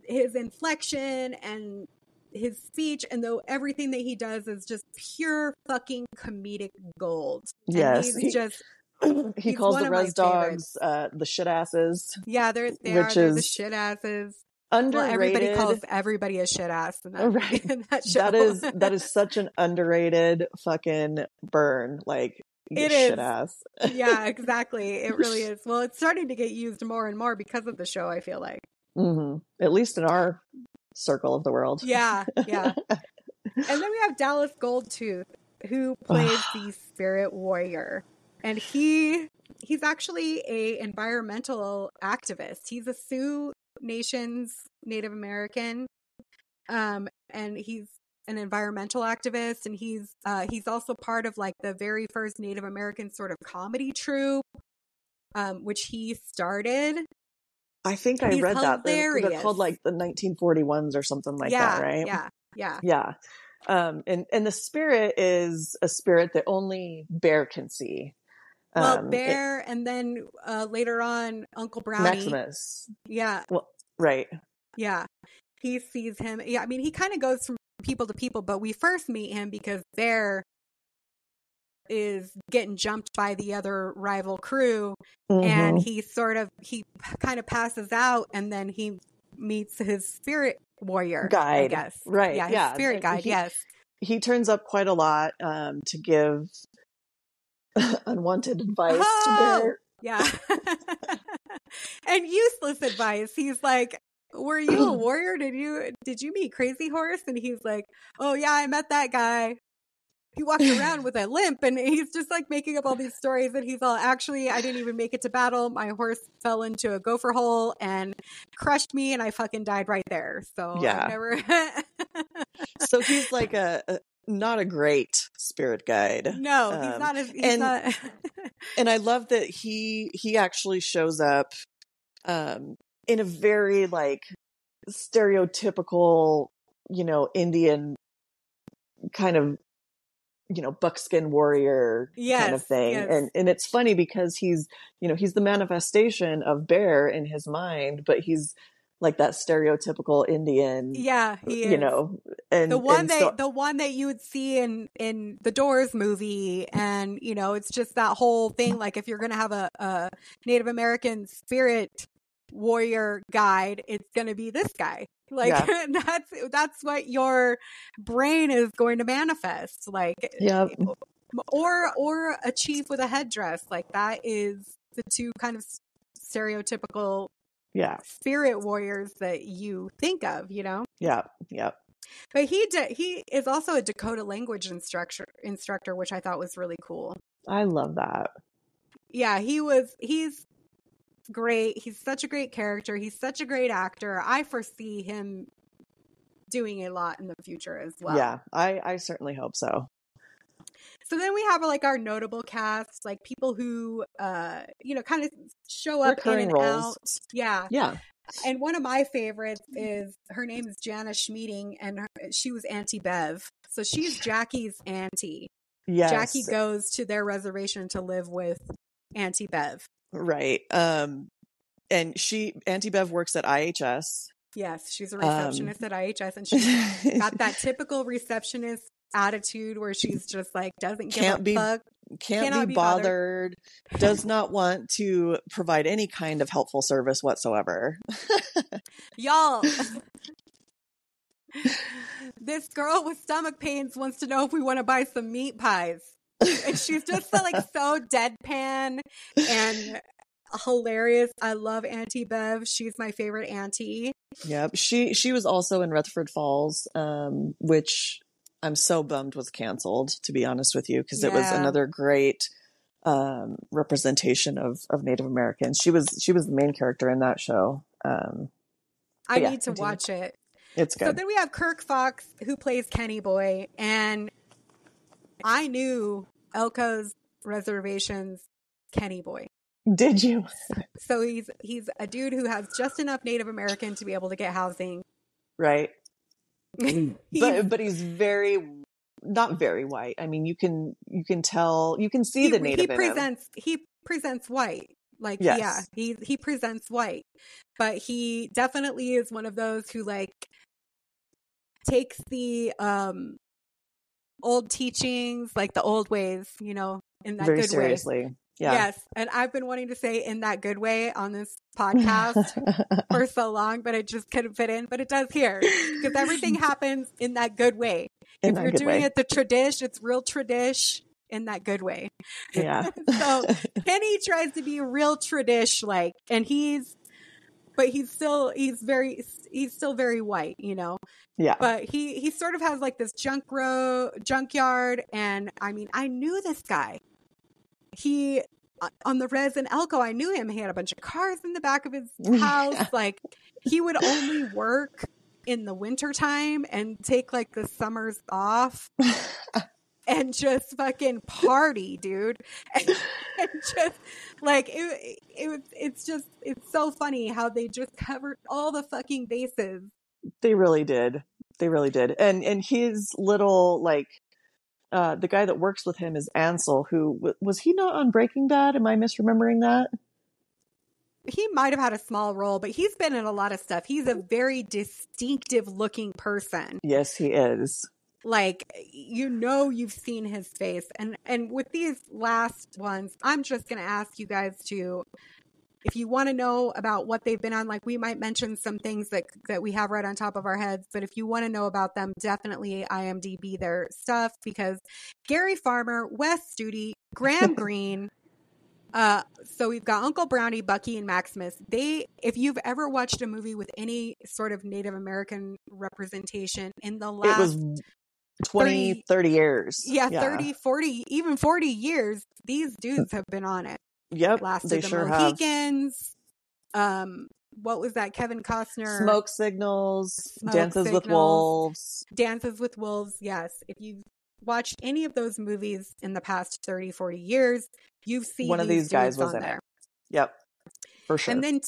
his inflection and his speech and though everything that he does is just pure fucking comedic gold and Yes, he's he- just he He's calls the res dogs uh, the shit asses. yeah they're they Which are they're the shit asses Underrated. Well, everybody calls everybody a shit ass in that, Right. in that that is that is such an underrated fucking burn. Like It shit ass. yeah, exactly. It really is. Well, it's starting to get used more and more because of the show. I feel like. Mm-hmm. At least in our circle of the world. Yeah, yeah. and then we have Dallas Goldtooth, who plays the Spirit Warrior, and he he's actually a environmental activist. He's a Sioux Nation's Native American, um, and he's an environmental activist, and he's uh, he's also part of like the very first Native American sort of comedy troupe, um, which he started. I think I read that. They're, they're called like the 1941s or something like yeah, that, right? yeah, yeah. Yeah. Um, and and the spirit is a spirit that only Bear can see. Well, Um, it- Bear, and then uh, later on, Uncle Brownie. Maximus, Yeah, right? yeah. He sees him. Yeah, I mean, he kind of goes from people to people, but we first meet him because Bear is getting jumped by the other rival crew, and Mhm. he sort of he kind of passes out, and then he meets his spirit warrior I Guide. guess. Right, Yeah, his yeah, spirit and guide. he- yes. he turns up quite a lot um, to give unwanted advice Oh! to Bear. Yeah. and useless advice. He's like, "Were you a warrior? Did you did you meet Crazy Horse?" And he's like, "Oh yeah, I met that guy. He walked around with a limp and he's just like making up all these stories and he's all actually I didn't even make it to battle. My horse fell into a gopher hole and crushed me and I fucking died right there. So Yeah. never So he's like a, a not a great spirit guide. No, he's Um, not as he's and- not and I love that he he actually shows up um in a very like stereotypical, you know, Indian kind of you know, buckskin warrior kind of thing. yes. And and it's funny because he's, you know, he's the manifestation of Bear in his mind, but he's like that stereotypical Indian. Yeah. You know, and the one and that so- the one that you would see in in the Doors movie, and you know, it's just that whole thing. Like, if you're gonna have a, a Native American spirit warrior guide, it's gonna be this guy. Like Yeah. that's that's what your brain is going to manifest. Like, eh, Yep. Eh, or or a chief with a headdress. Like that is the two kind of stereotypical yeah, spirit warriors that you think of. You know. yeah, yeah. But he de- he is also a Dakota language instructor instructor, which I thought was really cool. I love that. Yeah, he was he's great. He's such a great character. He's such a great actor. I foresee him doing a lot in the future as well. Yeah, I I certainly hope so. So then we have like our notable cast, like people who uh you know kind of show up Recurring in and roles. out. Yeah. Yeah. And one of my favorites is her name is Jana Schmieding and her, she was Auntie Bev. So she's Jackie's auntie. Yes. Jackie goes to their reservation to live with Auntie Bev. Right. Um and she Auntie Bev works at IHS. Yes, she's a Um, receptionist at IHS and she's got that typical receptionist attitude where she's just like doesn't give Can't a be fuck. can't be be bothered, bothered. does not want to provide any kind of helpful service whatsoever. Y'all. this girl with stomach pains wants to know if we want to buy some meat pies. And she's just like so deadpan and hilarious. I love Auntie Bev. She's my favorite auntie. Yep. She she was also in Rutherford Falls, um, which I'm so bummed was canceled, to be honest with you, because it was another great um representation of of Native Americans. She was she was the main character in that show. Um I yeah, need to continue. watch it. it's good. So then we have Kirk Fox who plays Kenny Boy, and I knew Elko's reservations Kenny Boy. Did you? So he's he's a dude who has just enough Native American to be able to get housing. Right. But but he's very not very white. I mean, you can you can tell you can see he, the native he in him. presents he presents white. Like Yes. yeah, he he presents white. But he definitely is one of those who like takes the um old teachings, like the old ways, you know, in that very good way. seriously. Yeah. Yes, and I've been wanting to say in that good way on this podcast for so long, but it just couldn't fit in. But it does here because everything happens in that good way. In if you're doing way. it the tradish, it's real tradish in that good way. Yeah. so Kenny tries to be real tradish like, and he's, but he's still he's very he's still very white, you know. yeah. But he he sort of has like this junk row junkyard, and I mean, I knew this guy. He uh, on the res in Elko, I knew him. He had a bunch of cars in the back of his house. Yeah. Like he would only work in the wintertime and take like the summers off and just fucking party, dude. And, and just like it, it was it's just it's so funny how they just covered all the fucking bases. They really did. They really did. And and his little like uh the guy that works with him is Ansel who was he not on Breaking Bad? Am I misremembering that? He might have had a small role, but he's been in a lot of stuff. He's a very distinctive looking person. Yes, he is. Like you know you've seen his face. And and with these last ones, I'm just going to ask you guys to if you want to know about what they've been on, like we might mention some things that that we have right on top of our heads, but if you want to know about them, definitely IMDb their stuff because Gary Farmer, Wes Studi, Graham Greene, uh, so we've got Uncle Brownie, Bucky, and Maximus. They, if you've ever watched a movie with any sort of Native American representation in the last, it was 20, 30 30 years. yeah, 30, 40, even 40 years, these dudes have been on it. Yep. Last of the sure have. Mohicans. Um, what was that? Kevin Costner. Smoke signals, Smoke dances with wolves. Dances with Wolves. Yes. If you've watched any of those movies in the past 30, 40 years, you've seen One of these guys was in it. there. Yep. For sure. And then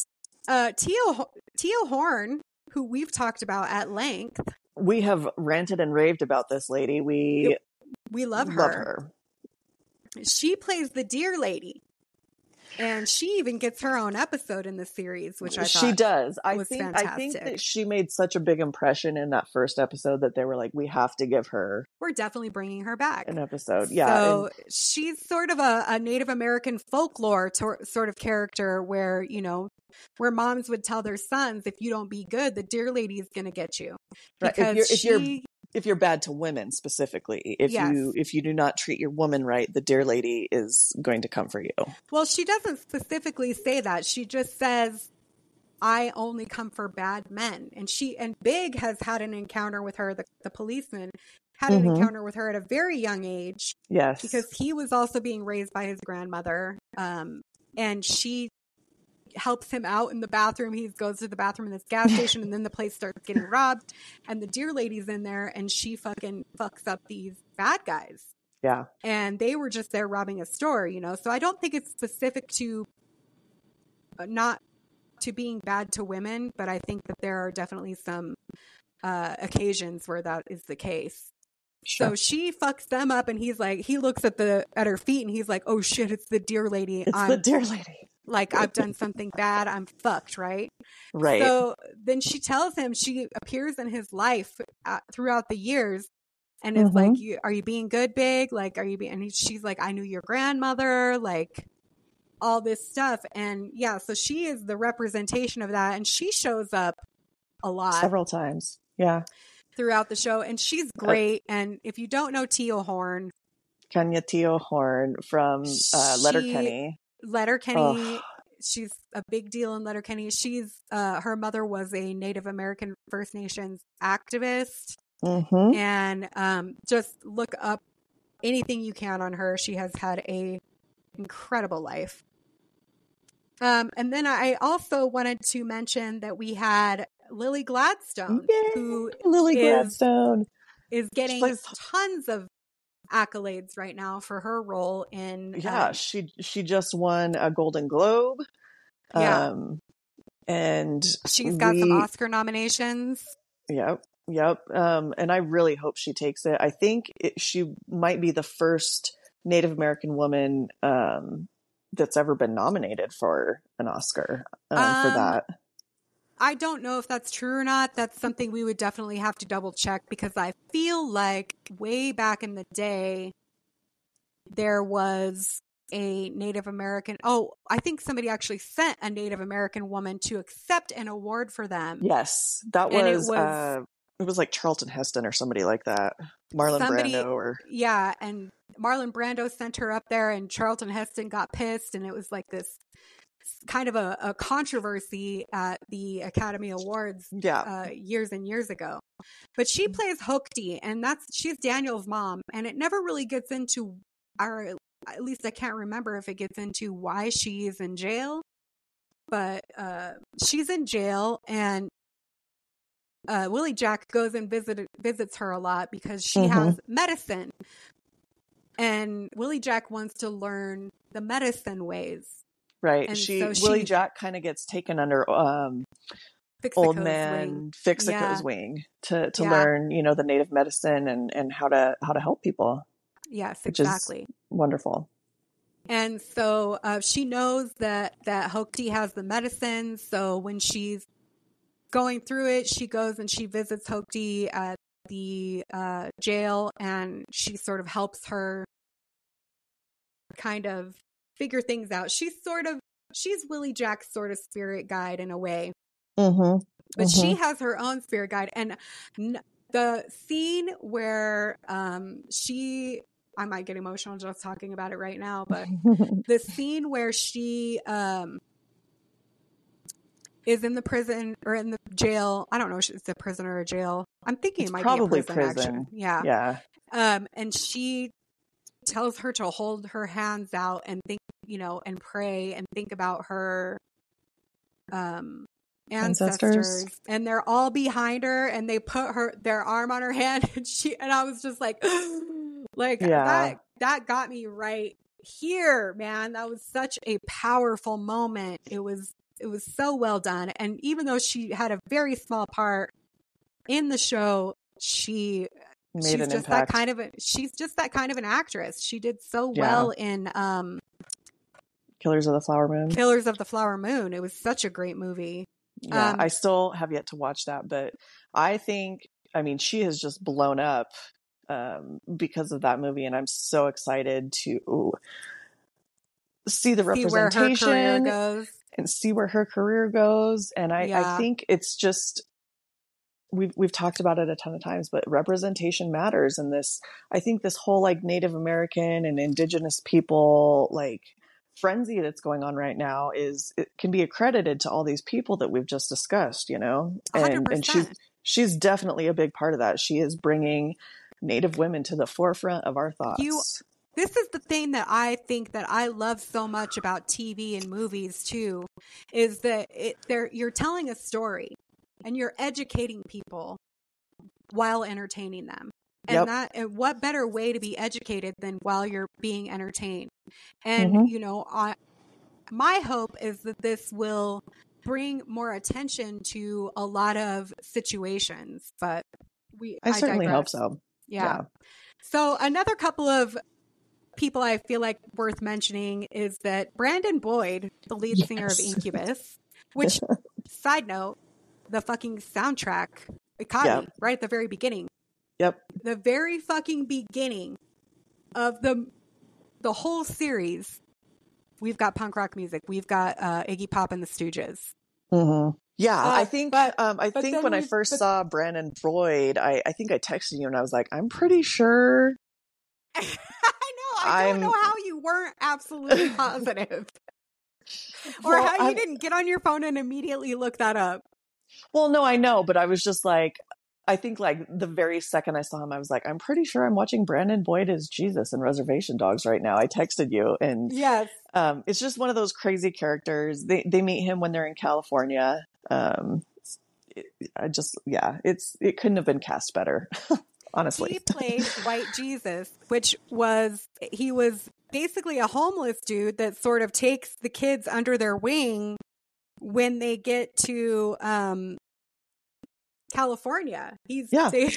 uh, Teal, Teal Horn, who we've talked about at length, we have ranted and raved about this lady. We we love her. love her. She plays the deer lady. and she even gets her own episode in the series, which I she does. I think I think that she made such a big impression in that first episode that they were like, we have to give her we're definitely bringing her back. an episode. Yeah, So and- she's sort of a, a Native American folklore tor- sort of character where, you know, where moms would tell their sons, if you don't be good, the dear lady is going to get you. Right, if Because you're- if she, you're- if you're bad to women specifically, if Yes. you if you do not treat your woman right, the dear lady is going to come for you. well, she doesn't specifically say that. She just says, I only come for bad men. And she, and Big has had an encounter with her, the, the policeman had an Mhm. encounter with her at a very young age. Yes, because he was also being raised by his grandmother um and she helps him out in the bathroom. He goes to the bathroom in this gas station and then the place starts getting robbed and the deer lady's in there and she fucking fucks up these bad guys. Yeah, and they were just there robbing a store you know? So i don't think it's specific to uh, not to being bad to women but i think that there are definitely some uh occasions where that is the case sure. so she fucks them up, and he's like, he looks at the at her feet, and he's like, "Oh shit, it's the dear lady. it's I'm the dear lady, like, I've done something bad. I'm fucked, right?" right? So then she tells him she appears in his life uh, throughout the years, and is Mhm. like, you, "Are you being good, big? Like, are you being?" And he, she's like, "I knew your grandmother, like." All this stuff, and yeah, so she is the representation of that, and she shows up a lot Several times. Yeah, throughout the show, and she's great. and if you don't know Teo Horn, Kaniehtiio Horn from uh, Letter She- Kenny. Letterkenny, Ugh. she's a big deal in Letterkenny. She's uh, her mother was a Native American First Nations activist, Mm-hmm. and um, just look up anything you can on her. She has had a incredible life. Um, and then I also wanted to mention that we had Lily Gladstone, who Lily is- Gladstone. is getting plays- tons of accolades right now for her role in Yeah, um, she she just won a Golden Globe. Yeah. Um, and she's got some Oscar nominations. Yep. Yep. Um, and I really hope she takes it. I think it, she might be the first Native American woman um, that's ever been nominated for an Oscar um, for Um, that. I don't know if that's true or not. That's something we would definitely have to double check because I feel like way back in the day, there was a Native American. Oh, I think somebody actually sent a Native American woman to accept an award for them. Yes, that and it was, was- uh, it was like Charlton Heston or somebody like that. Marlon Somebody- Brando or Yeah, and Marlon Brando sent her up there, and Charlton Heston got pissed, and it was like this kind of a, a controversy at the Academy Awards yeah. uh, years and years ago. But she plays Hokti, and that's she's Daniel's mom, and it never really gets into, or at least I can't remember if it gets into why she's in jail. But uh, she's in jail, and uh, Willie Jack goes and visit visits her a lot because she Mhm. has medicine, and Willie Jack wants to learn the medicine ways. Right. and She so Willie she- Jack kind of gets taken under um Fixico's old wing. man Fixico's Yeah. wing to to Yeah. learn, you know, the native medicine and and how to how to help people. Yes, exactly. Wonderful. And so uh, she knows that that Hokti has the medicine. So when she's going through it, she goes and she visits Hokti at the uh, jail, and she sort of helps her kind of figure things out. She's sort of she's Willie Jack's sort of spirit guide in a way, Mm-hmm. but she has her own spirit guide. And n- the scene where um, she I might get emotional just talking about it right now, but the scene where she um is in the prison or in the jail. I don't know if it's a prison or a jail. I'm thinking It's it might probably be a prison, prison. actually. Yeah. yeah. Um and she tells her to hold her hands out and think, you know, and pray and think about her um ancestors. Ancestors. and they're all behind her and they put her their arm on her hand and she and I was just like like Yeah. that that got me right here man that was such a powerful moment it was it was so well done and even though she had a very small part in the show she Made she's just impact. that kind of a, she's just that kind of an actress she did so Yeah. well in um Killers of the Flower Moon. Killers of the Flower Moon. It was such a great movie. Yeah, Um, I still have yet to watch that, but I think, I mean, she has just blown up um, because of that movie, and I'm so excited to see the See where her career representation and see where her career goes. And I, Yeah. I think it's just we've we've talked about it a ton of times, but representation matters. And this, I think, this whole like Native American and Indigenous people like frenzy that's going on right now is it can be accredited to all these people that we've just discussed. You know, and hundred and and she's she's definitely a big part of that. She is bringing Native women to the forefront of our thoughts. You- this is the thing that I think that I love so much about TV and movies too, is that it, they're, you're telling a story and you're educating people while entertaining them. And Yep. that, and what better way to be educated than while you're being entertained? And, Mhm. you know, I, my hope is that this will bring more attention to a lot of situations, but we, I certainly hope so. yeah. So another couple of people I feel like worth mentioning is that Brandon Boyd, the lead singer of Incubus, which side note, the fucking soundtrack it caught Yeah. me right at the very beginning. Yep. The very fucking beginning of the the whole series. We've got punk rock music. We've got uh, Iggy Pop and the Stooges. hmm Yeah, Uh, I think but- um, I think when I first but- saw Brandon Boyd, I, I think I texted you and I was like, I'm pretty sure. I know. I don't know how you weren't absolutely positive, or Well, how you I'm- didn't get on your phone and immediately look that up. Well, no, I know, but I was just like, I think like the very second I saw him, I was like, I'm pretty sure I'm watching Brandon Boyd as Jesus in Reservation Dogs right now. I texted you, and Yes. um, it's just one of those crazy characters. They they meet him when they're in California. Um, it, I just yeah, it's it couldn't have been cast better, honestly. He played White Jesus, which was he was basically a homeless dude that sort of takes the kids under their wing when they get to um California. He's Yeah. they,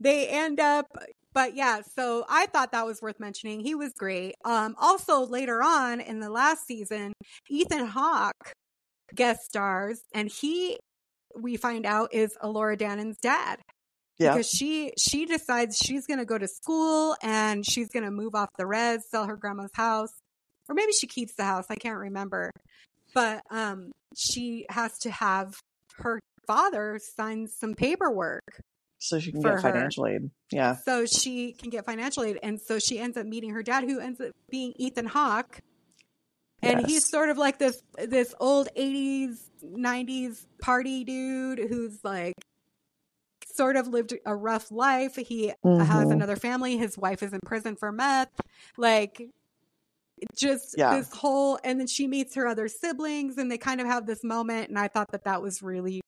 they end up but yeah, so I thought that was worth mentioning. He was great. Um also later on in the last season, Ethan Hawke guest stars and he we find out is Elora Danan's dad Yeah, because she she decides she's going to go to school and she's going to move off the res, sell her grandma's house, or maybe she keeps the house. I can't remember, but um, she has to have her father signs some paperwork so she can get her. financial aid. Yeah, so she can get financial aid, and so she ends up meeting her dad, who ends up being Ethan Hawke. And he's sort of like this this old 80s 90s party dude who's like sort of lived a rough life. He has Mhm. another family. His wife is in prison for meth. Like just Yeah. this whole and then she meets her other siblings and they kind of have this moment and I thought that that was really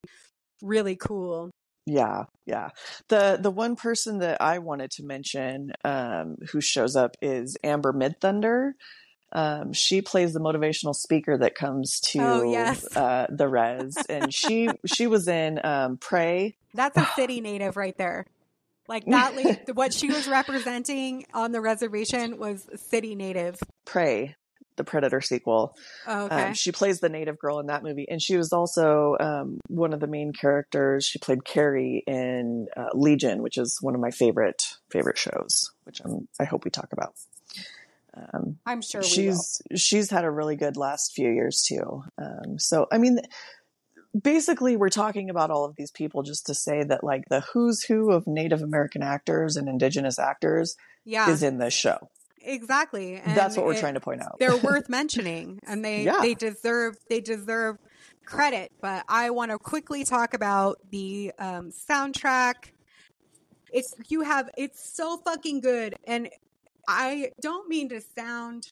really cool. Yeah, yeah. The the one person that I wanted to mention um, who shows up is Amber Midthunder. Um, she plays the motivational speaker that comes to Oh, yes. uh, the res, and she she was in um, Prey. That's a city native right there. Like that what she was representing on the reservation was city native. Prey, the Predator sequel. Oh, okay. Um, she plays the native girl in that movie, and she was also um, one of the main characters. She played Kerry in uh, Legion, which is one of my favorite favorite shows, which I'm, I hope we talk about. Um, I'm sure we will. she's she's had a really good last few years too. Um, so I mean, basically, we're talking about all of these people just to say that like the who's who of Native American actors and Indigenous actors Yeah, is in this show. Exactly. And That's what we're it- trying to point out. They're worth mentioning, and they Yeah. they deserve they deserve credit. But I want to quickly talk about the um, soundtrack. It's you have it's so fucking good, and I don't mean to sound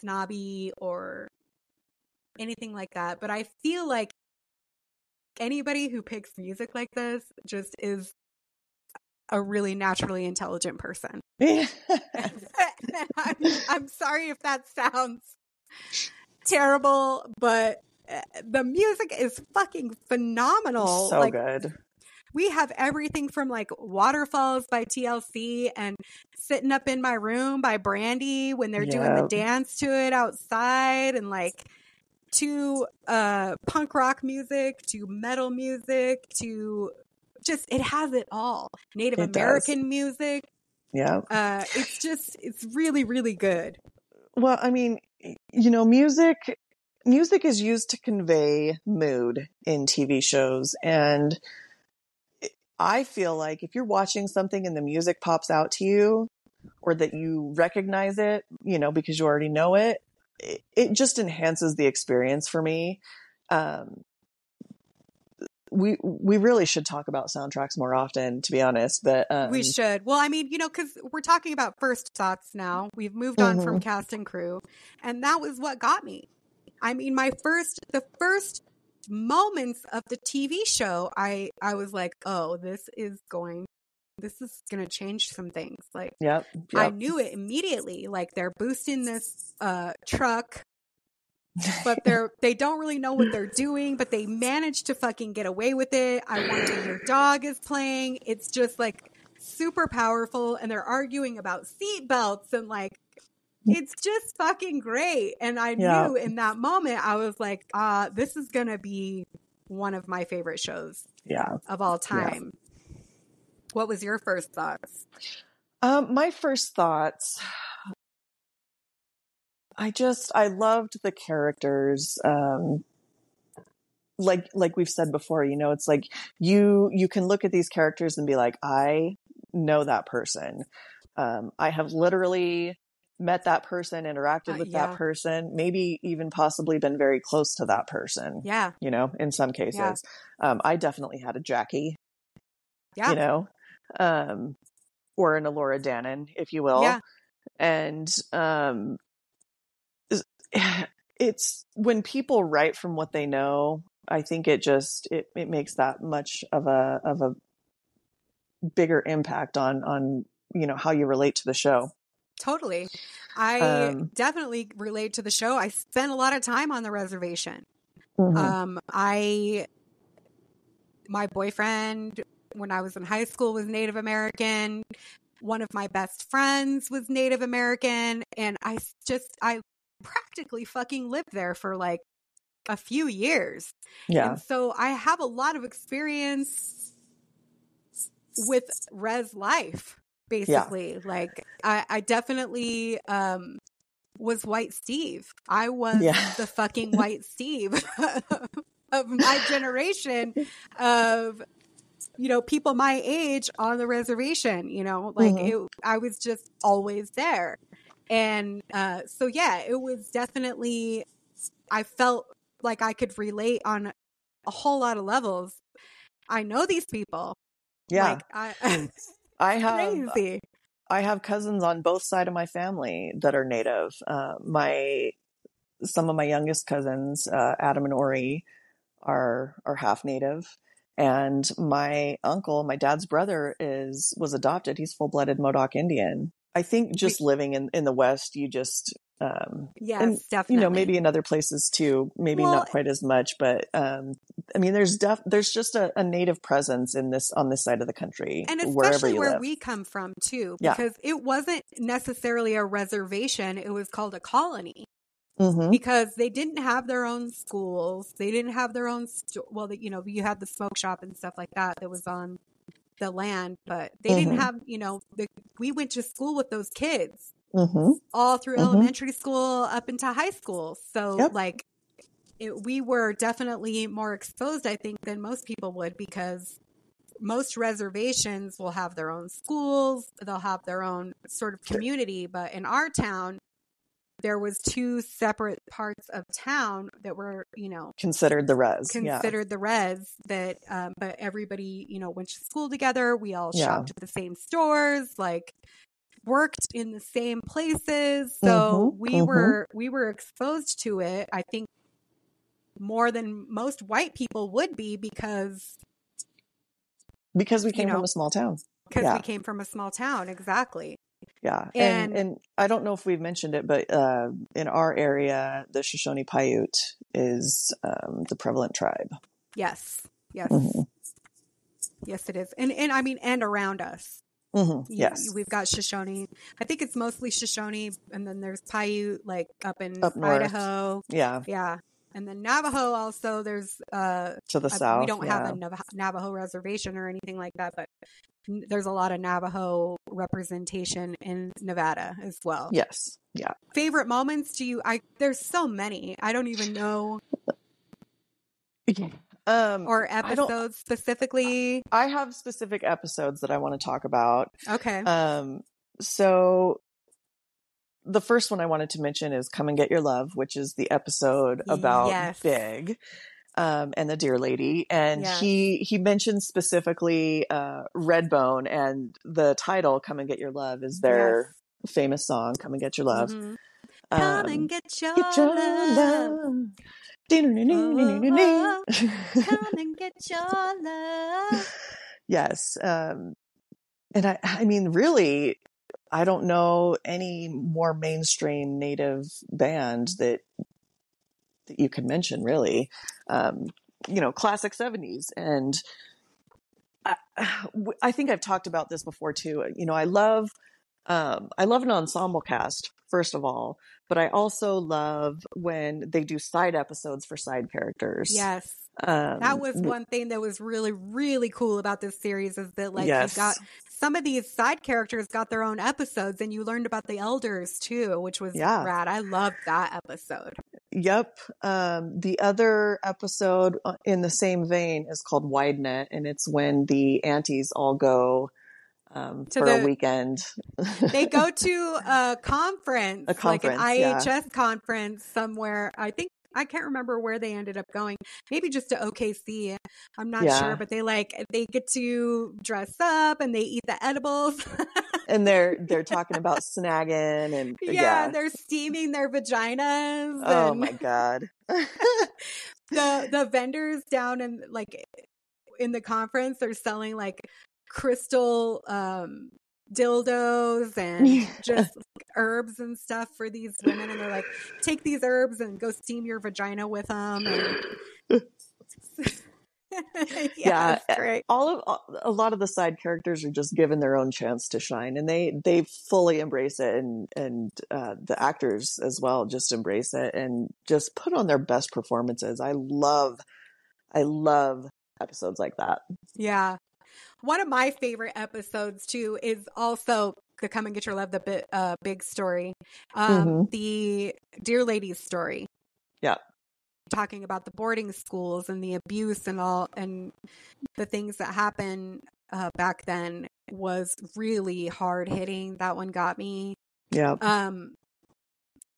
snobby or anything like that, but I feel like anybody who picks music like this just is a really naturally intelligent person. I'm, I'm sorry if that sounds terrible, but uh, the music is fucking phenomenal. so like good. we have everything from like Waterfalls by TLC and Sitting Up in My Room by Brandy when they're doing the dance to it outside and like to uh punk rock music to metal music to just it has it all. Native It does. American music. Yeah. Uh it's just it's really really good. Well, I mean, you know, music music is used to convey mood in TV shows and I feel like if you're watching something and the music pops out to you or that you recognize it, you know, because you already know it, it, it just enhances the experience for me. Um we we really should talk about soundtracks more often to be honest, but um we should. Well, I mean, you know, because we're talking about first thoughts now. We've moved on from cast and crew, and that was what got me. I mean, my first, the first moments of the TV show, I I was like, oh, this is going, this is going to change some things. Like, Yep. I knew it immediately. Like, they're boosting this uh truck. But they're they don't really know what they're doing, but they manage to fucking get away with it. I wonder your dog is playing. It's just like super powerful, and they're arguing about seat belts and like it's just fucking great. And I Yeah. knew in that moment I was like, uh, this is gonna be one of my favorite shows yeah. of all time. What was your first thoughts? Um, my first thoughts. I just I loved the characters. Um, like like we've said before, you know, it's like you you can look at these characters and be like, I know that person. Um, I have literally met that person, interacted Uh, with yeah. that person, maybe even possibly been very close to that person. Yeah, You know, in some cases, um, I definitely had a Jackie yeah, you know, um, or an Elora Danan, if you will. Yeah. And um, it's when people write from what they know. I think it just it, it makes that much of a of a bigger impact on on you know how you relate to the show. totally. I Um, definitely relate to the show. I spent a lot of time on the reservation. Mhm. Um, I, my boyfriend when I was in high school was Native American. One of my best friends was Native American, and I just I practically fucking lived there for like a few years. yeah, And so I have a lot of experience with res life, basically. Like I, I definitely um was white Steve. I was Yeah. the fucking white Steve of my generation of you know, people my age on the reservation, you know, like Mhm. it I was just always there. And uh so yeah, it was definitely I felt like I could relate on a whole lot of levels. I know these people. yeah. Like I I have crazy. I have cousins on both side of my family that are native. Uh, my some of my youngest cousins, uh, Adam and Ori, are are half native, and my uncle, my dad's brother, is was adopted. He's full blooded Modoc Indian. I think just living in in the West, you just um, Yes, and, definitely. you know maybe in other places too, maybe Well- not quite as much, but um, I mean, there's def- there's just a, a native presence in this on this side of the country, and wherever especially where live. we come from too, Yeah. because it wasn't necessarily a reservation; it was called a colony. Mhm. because they didn't have their own schools. They didn't have their own, sto- well, you know, you had the smoke shop and stuff like that that was on the land, but they didn't Mhm. have, you know, the, we went to school with those kids Mhm. all through Mhm. elementary school up into high school. So, Yep. like, it, we were definitely more exposed, I think, than most people would because most reservations will have their own schools, they'll have their own sort of community, but in our town, there was two separate parts of town that were, you know, Considered the res. yeah. considered the res that um, but everybody you know went to school together we all Yeah. shopped at the same stores like worked in the same places so Mhm, we mhm. were we were exposed to it i think more than most white people would be because because we you came from a small town. because Yeah. we came from a small town exactly Yeah, And- and and I don't know if we've mentioned it, but uh, in our area, the Shoshone Paiute is um, the prevalent tribe. yes yes Mhm. Yes, it is. And and I mean and around us. Mhm, You- Yes. We've got Shoshone. I think it's mostly Shoshone and then there's Paiute like up in Up. Idaho. Yeah. Yeah. And then Navajo also there's uh To the I- south. we don't yeah. have a Nav- Navajo reservation or anything like that, but there's a lot of Navajo representation in Nevada as well. Yes. Yeah. Favorite moments? Do you? I there's so many. I don't even know Um, or I episodes specifically. I have specific episodes that I want to talk about. Okay. Um, so the first one I wanted to mention is "Come and Get Your Love," which is the episode about Yes. Big um, and the Deer Lady, and Yes. he he mentions specifically uh, Redbone, and the title "Come and Get Your Love" is their famous song "Come and Get Your Love." Mhm. Come Um, and get your, get your love. love. Oh, Come and get your love. yes um and i i mean really i don't know any more mainstream native band that that you can mention really um you know classic 70s and I, I think i've talked about this before too. You know i love um i love an ensemble cast first of all but i also love when they do side episodes for side characters. Yes. Um, That was one thing that was really, really cool about this series is that like yes. you got some of these side characters got their own episodes and you learned about the elders too, which was Yeah. rad. I loved that episode. Yep. Um, the other episode uh, in the same vein is called Wide Net, and it's when the aunties all go um, To for the- a weekend. They go to a conference, A like an conference, yeah. IHS conference somewhere. I think I can't remember where they ended up going. Maybe just to OKC. I'm not Yeah. sure, but they like they get to dress up and they eat the edibles. and they're they're talking about snagging and yeah, yeah. they're steaming their vaginas. Oh my god. the the vendors down in like in the conference they're selling like crystal um dildos and just herbs and stuff for these women and they're like take these herbs and go steam your vagina with them and yeah, Yeah, great. all of a lot of the side characters are just given their own chance to shine and they they fully embrace it and and uh, the actors as well just embrace it and just put on their best performances. I love i love episodes like that. Yeah one of my favorite episodes too is also the come and get your love the uh big story. Um Mhm. the Deer Lady's story. Yeah. talking about the boarding schools and the abuse and all and the things that happen uh back then was really hard hitting. That one got me. Yeah. Um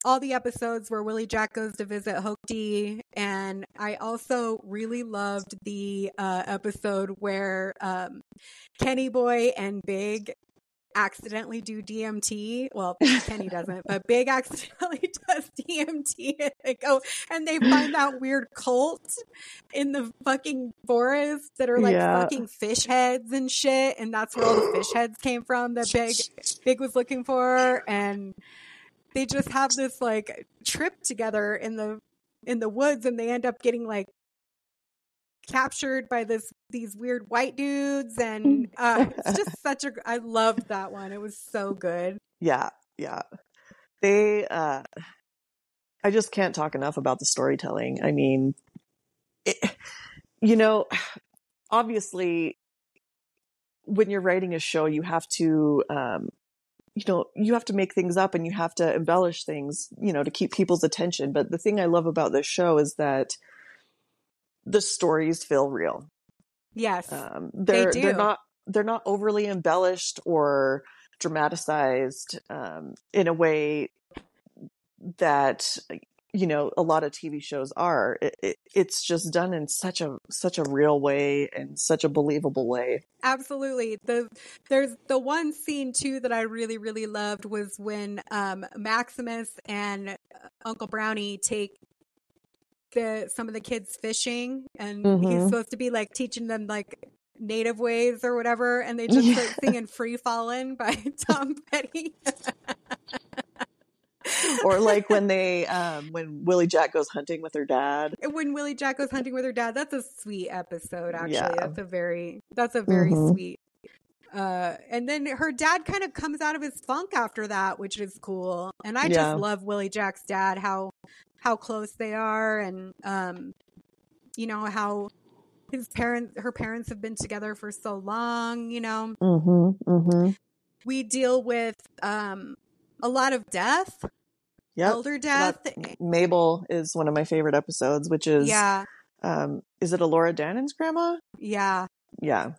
all the episodes where Willie Jack goes to visit Hokti, and I also really loved the uh, episode where um, Kenny Boy and Big accidentally do DMT. Well, Kenny doesn't, but Big accidentally does DMT, and they go and they find that weird cult in the fucking forest that are like Yeah. fucking fish heads and shit, and that's where all the fish heads came from that Big Big was looking for, and they just have this like trip together in the in the woods, and they end up getting like captured by this these weird white dudes, and uh, it's just such a. I loved that one. It was so good. yeah yeah they uh i just can't talk enough about the storytelling i mean it, you know obviously when you're writing a show you have to um you know you have to make things up and you have to embellish things you know to keep people's attention but the thing i love about this show is that the stories feel real Yes, um, they're do. they're not they're not overly embellished or dramatized um, in a way that you know a lot of TV shows are. It, it, it's just done in such a such a real way and such a believable way. absolutely. The there's the one scene too that I really really loved was when um, Maximus and uh, Uncle Brownie take the some of the kids fishing, and he's Mhm. supposed to be like teaching them like native ways or whatever, and they just start singing "Free Fallin'" by Tom Petty. or like when they um when Willie Jack goes hunting with her dad. when Willie Jack goes hunting with her dad, that's a sweet episode. Actually, Yeah. that's a very that's a very Mhm. sweet. Uh, and then her dad kind of comes out of his funk after that, which is cool. And I Yeah. just love Willie Jack's dad, how how close they are, and um, you know how his parents, her parents have been together for so long. You know, Mm-hmm. Mm-hmm. we deal with um a lot of death, Yep. elder death. That- Mabel is one of my favorite episodes, which is yeah, um is it Elora Danan's grandma? yeah, Yeah.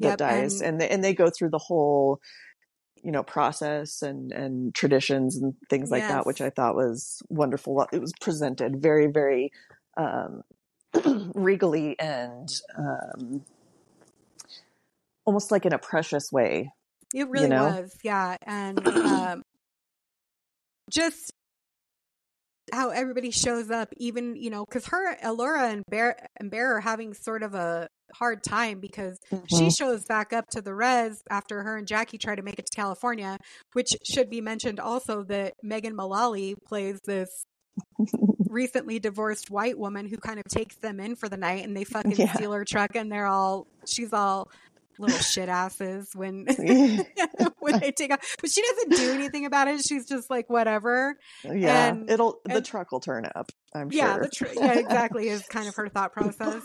That Yep, dies. and- And they and they go through the whole you know process and and traditions and things like that which i thought was wonderful it was presented very very um regally and um almost like in a precious way It really know? was, yeah, and um, just how everybody shows up, even you know, because her, Elora, and Bear and Bear are having sort of a hard time because she Mhm. shows back up to the res after her and Jackie try to make it to California, which should be mentioned also that Megan Mullally plays this recently divorced white woman who kind of takes them in for the night and they fucking Yeah. steal her truck and they're all she's all little shit asses when when they take off but she doesn't do anything about it. She's just like whatever. Yeah. And- it'll the and- truck will turn up i'm yeah sure. the tr- yeah exactly is kind of her thought process.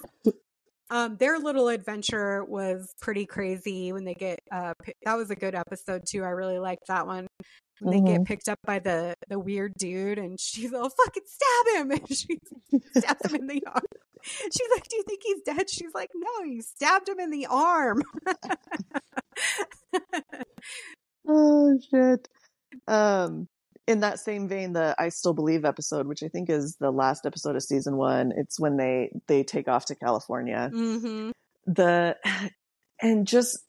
Um their little adventure was pretty crazy when they get uh that was a good episode too i really liked that one they get picked up by the the weird dude and she's all fucking stab him. And she stabs him in the arm. She's like do you think he's dead? She's like no you stabbed him in the arm. Oh shit. Um in that same vein the i still believe episode which i think is the last episode of season one it's when they they take off to california. Hmm the and just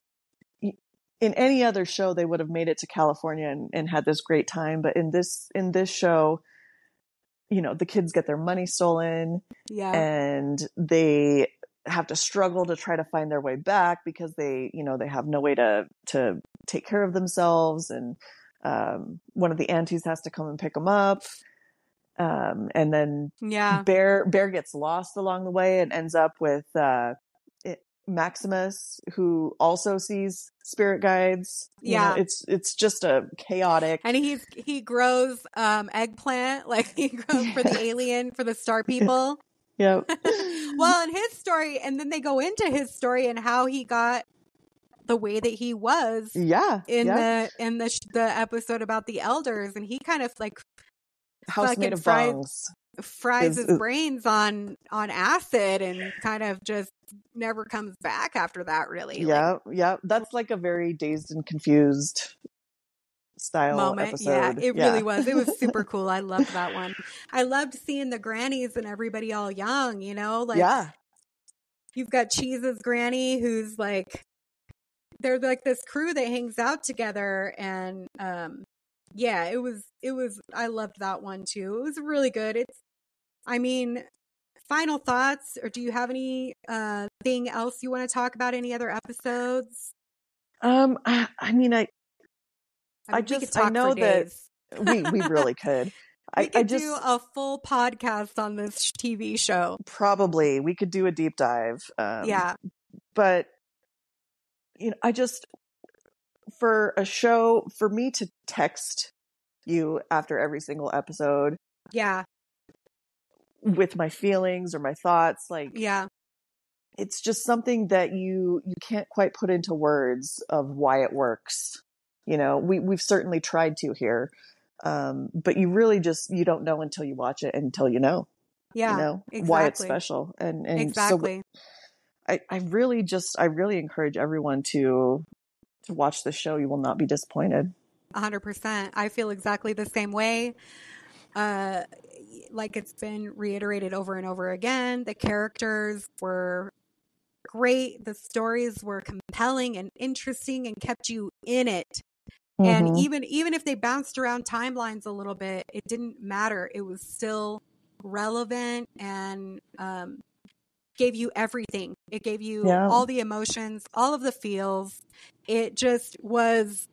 in any other show they would have made it to california and, and had this great time. But in this in this show you know the kids get their money stolen yeah. and they have to struggle to try to find their way back because they you know they have no way to to take care of themselves. And um, one of the aunties has to come and pick them up. Um, and then yeah. Bear bear gets lost along the way and ends up with uh, maximus who also sees spirit guides. You know, Yeah. it's it's just a chaotic and he's he grows um eggplant like he grows for the alien for the star people. Yeah well, in his story, and then they go into his story and how he got the way that he was yeah. in yeah. the in the sh- the episode about the elders, and he kind of like house made of fries- fries Is- his brains on on acid and kind of just never comes back after that. Really, like, yeah yeah that's like a very dazed and confused style moment. episode Yeah, it really was. It was super cool. I loved that one. I loved seeing the grannies and everybody all young. You know, like yeah you've got Cheese's granny who's like they're like this crew that hangs out together and um yeah, it was it was I loved that one too. It was really good. It's I mean, final thoughts or do you have any uh thing else you want to talk about any other episodes? um i, I mean i I mean, we just- I know that we we really could we I, could I just do a full podcast on this TV show. probably we could do a deep dive um, yeah. but you know i just for a show for me to text you after every single episode Yeah. With my feelings or my thoughts like Yeah. it's just something that you you can't quite put into words of why it works you know we we've certainly tried to here um but you really just you don't know until you watch it until you know Yeah. you know why it's special and and so exactly. I, I really just I really encourage everyone to to watch the show. You will not be disappointed. A hundred percent. I feel exactly the same way. Uh, like it's been reiterated over and over again. The characters were great. The stories were compelling and interesting and kept you in it. And Mhm. even even if they bounced around timelines a little bit, it didn't matter. It was still relevant and um, gave you everything. It gave you Yeah. all the emotions, all of the feels. It just was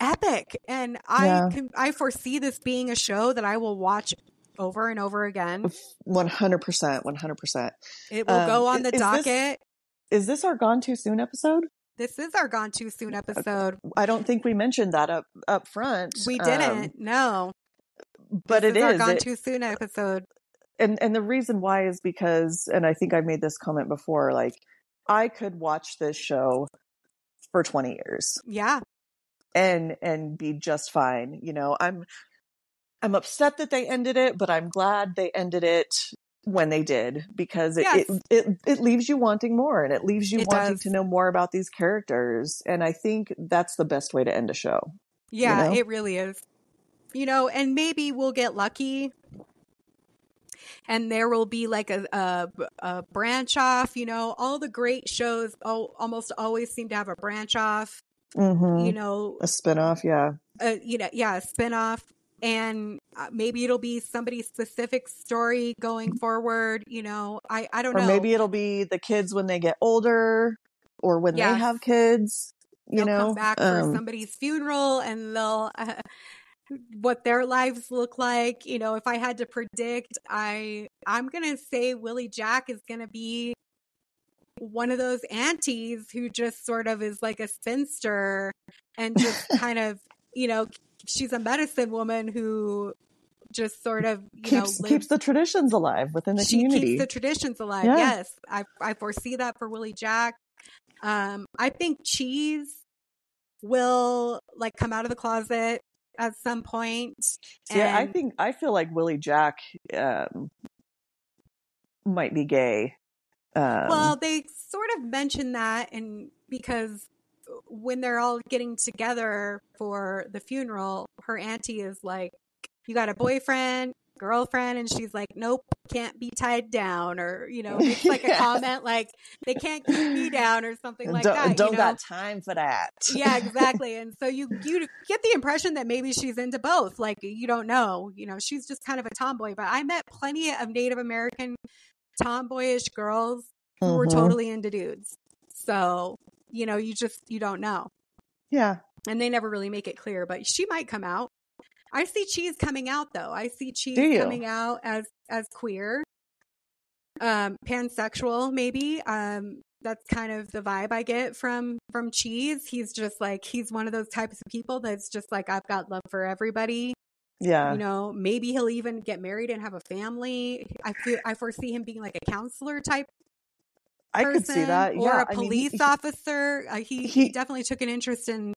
epic. And I yeah. can, I foresee this being a show that I will watch over and over again. 100%. 100%. It will um, go on the is docket. This, is this our Gone Too Soon episode? This is our Gone Too Soon episode. I don't think we mentioned that up up front. We didn't. Um, no. But this it is, our Gone it, Too Soon episode. And and the reason why is because and I think I've made this comment before like I could watch this show for 20 years. Yeah. And and be just fine. You know, I'm I'm upset that they ended it, but I'm glad they ended it when they did because it, yes. it, it, it leaves you wanting more and it leaves you it wanting does. to know more about these characters and i think that's the best way to end a show yeah you know? it really is you know and maybe we'll get lucky and there will be like a, a, a branch off you know all the great shows almost always seem to have a branch off mm-hmm. you know a spin-off yeah uh, you know yeah a spin-off and uh, maybe it'll be somebody's specific story going forward you know i i don't or know. maybe it'll be the kids when they get older or when yes. they have kids you they'll know? come back um, for somebody's funeral and they'll uh, what their lives look like. You know if i had to predict i i'm gonna say willie jack is gonna be one of those aunties who just sort of is like a spinster and just kind of you know she's a medicine woman who just sort of you keeps, know keeps the traditions alive within the community. she community. Keeps the traditions alive. Yeah. Yes, I I foresee that for Willie Jack. Um, I think Cheese will like come out of the closet at some point. Yeah, I think I feel like Willie Jack um, might be gay. Um, well, they sort of mentioned that, and because when they're all getting together for the funeral, her auntie is like, You got a boyfriend, girlfriend? And she's like, Nope, can't be tied down. Or, you know, it's like a comment like, They can't keep me down or something like don't, that. Don't you know? got time for that. yeah, exactly. And so you, you get the impression that maybe she's into both. Like, you don't know. You know, she's just kind of a tomboy. But I met plenty of Native American tomboyish girls who mm-hmm. were totally into dudes. So you know, you just you don't know. Yeah. And they never really make it clear, but she might come out. I see cheese coming out though. I see cheese coming out as as queer. Um pansexual maybe. Um that's kind of the vibe I get from from cheese. He's just like he's one of those types of people that's just like I've got love for everybody. Yeah. You know, maybe he'll even get married and have a family. I feel I foresee him being like a counselor type I could see that. Or yeah, a police I mean, officer. Uh, he, he, he definitely took an interest in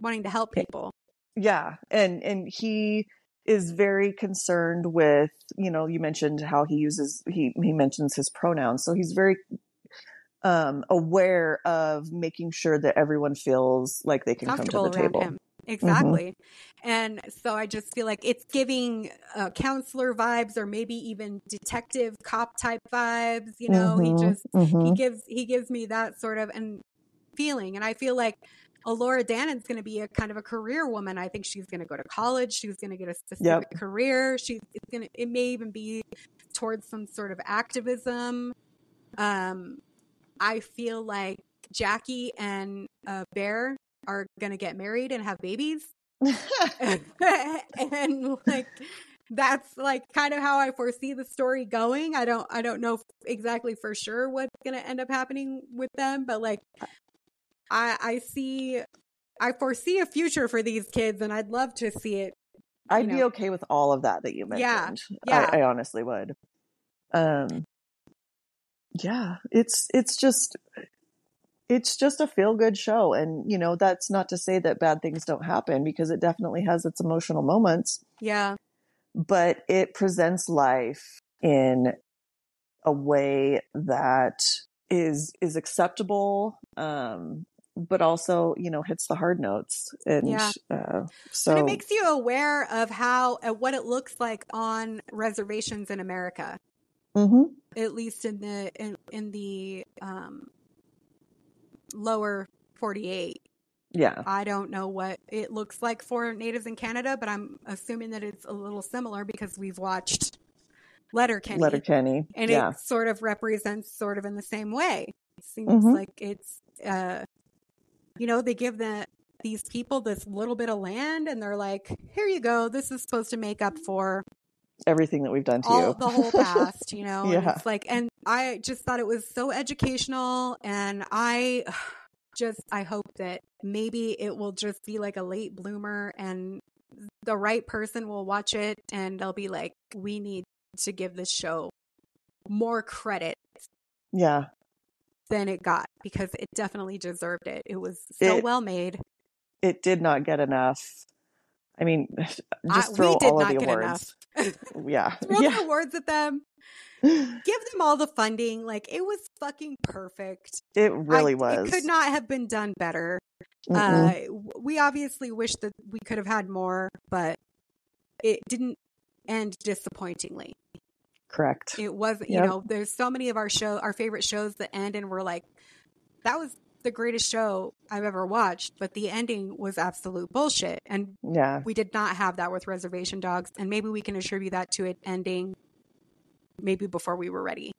wanting to help people. Yeah, and and he is very concerned with you know you mentioned how he uses he he mentions his pronouns so he's very um aware of making sure that everyone feels like they can come to the table him. Mm-hmm. Exactly. Mm-hmm. And so I just feel like it's giving uh, counselor vibes or maybe even detective cop type vibes, you know, mm-hmm. he just mm-hmm. he gives he gives me that sort of and feeling and I feel like Elora Danan's going to be a kind of a career woman. I think she's going to go to college. She's going to get a specific yep. career. She's it's going to it may even be towards some sort of activism. Um I feel like Jackie and uh, Bear are going to get married and have babies. and like that's like kind of how I foresee the story going. I don't I don't know exactly for sure what's going to end up happening with them, but like I I see I foresee a future for these kids and I'd love to see it. I'd know. be okay with all of that that you mentioned. Yeah. yeah. I, I honestly would. Um yeah, it's it's just it's just a feel good show. And, you know, that's not to say that bad things don't happen because it definitely has its emotional moments. Yeah. But it presents life in a way that is is acceptable um but also you know hits the hard notes and yeah. uh, so but it makes you aware of how uh, what it looks like on reservations in america mm-hmm. at least in the in, in the um lower 48. Yeah. I don't know what it looks like for natives in Canada, but I'm assuming that it's a little similar because we've watched Letterkenny. Letterkenny. And yeah. it sort of represents sort of in the same way. It seems mm-hmm. like it's uh you know, they give the these people this little bit of land and they're like, here you go. This is supposed to make up for everything that we've done to all you. the whole past, you know? And it's like, and I just thought it was so educational. And I just, I hope that maybe it will just be like a late bloomer and the right person will watch it and they'll be like, we need to give this show more credit yeah. than it got because it definitely deserved it. It was so It- well made. It did not get enough. I mean, I- just we throw all of the awards. Yeah. Throw yeah. the awards at them. Give them all the funding. Like it was fucking perfect. It really I- was. It could not have been done better. Mm-mm. Uh, we obviously wish that we could have had more, but it didn't end disappointingly. Correct. It was, you Yep. know, there's so many of our show, our favorite shows that end and we're like, that was the greatest show I've ever watched, but the ending was absolute bullshit. And Yeah. we did not have that with Reservation Dogs, and maybe we can attribute that to it ending maybe before we were ready.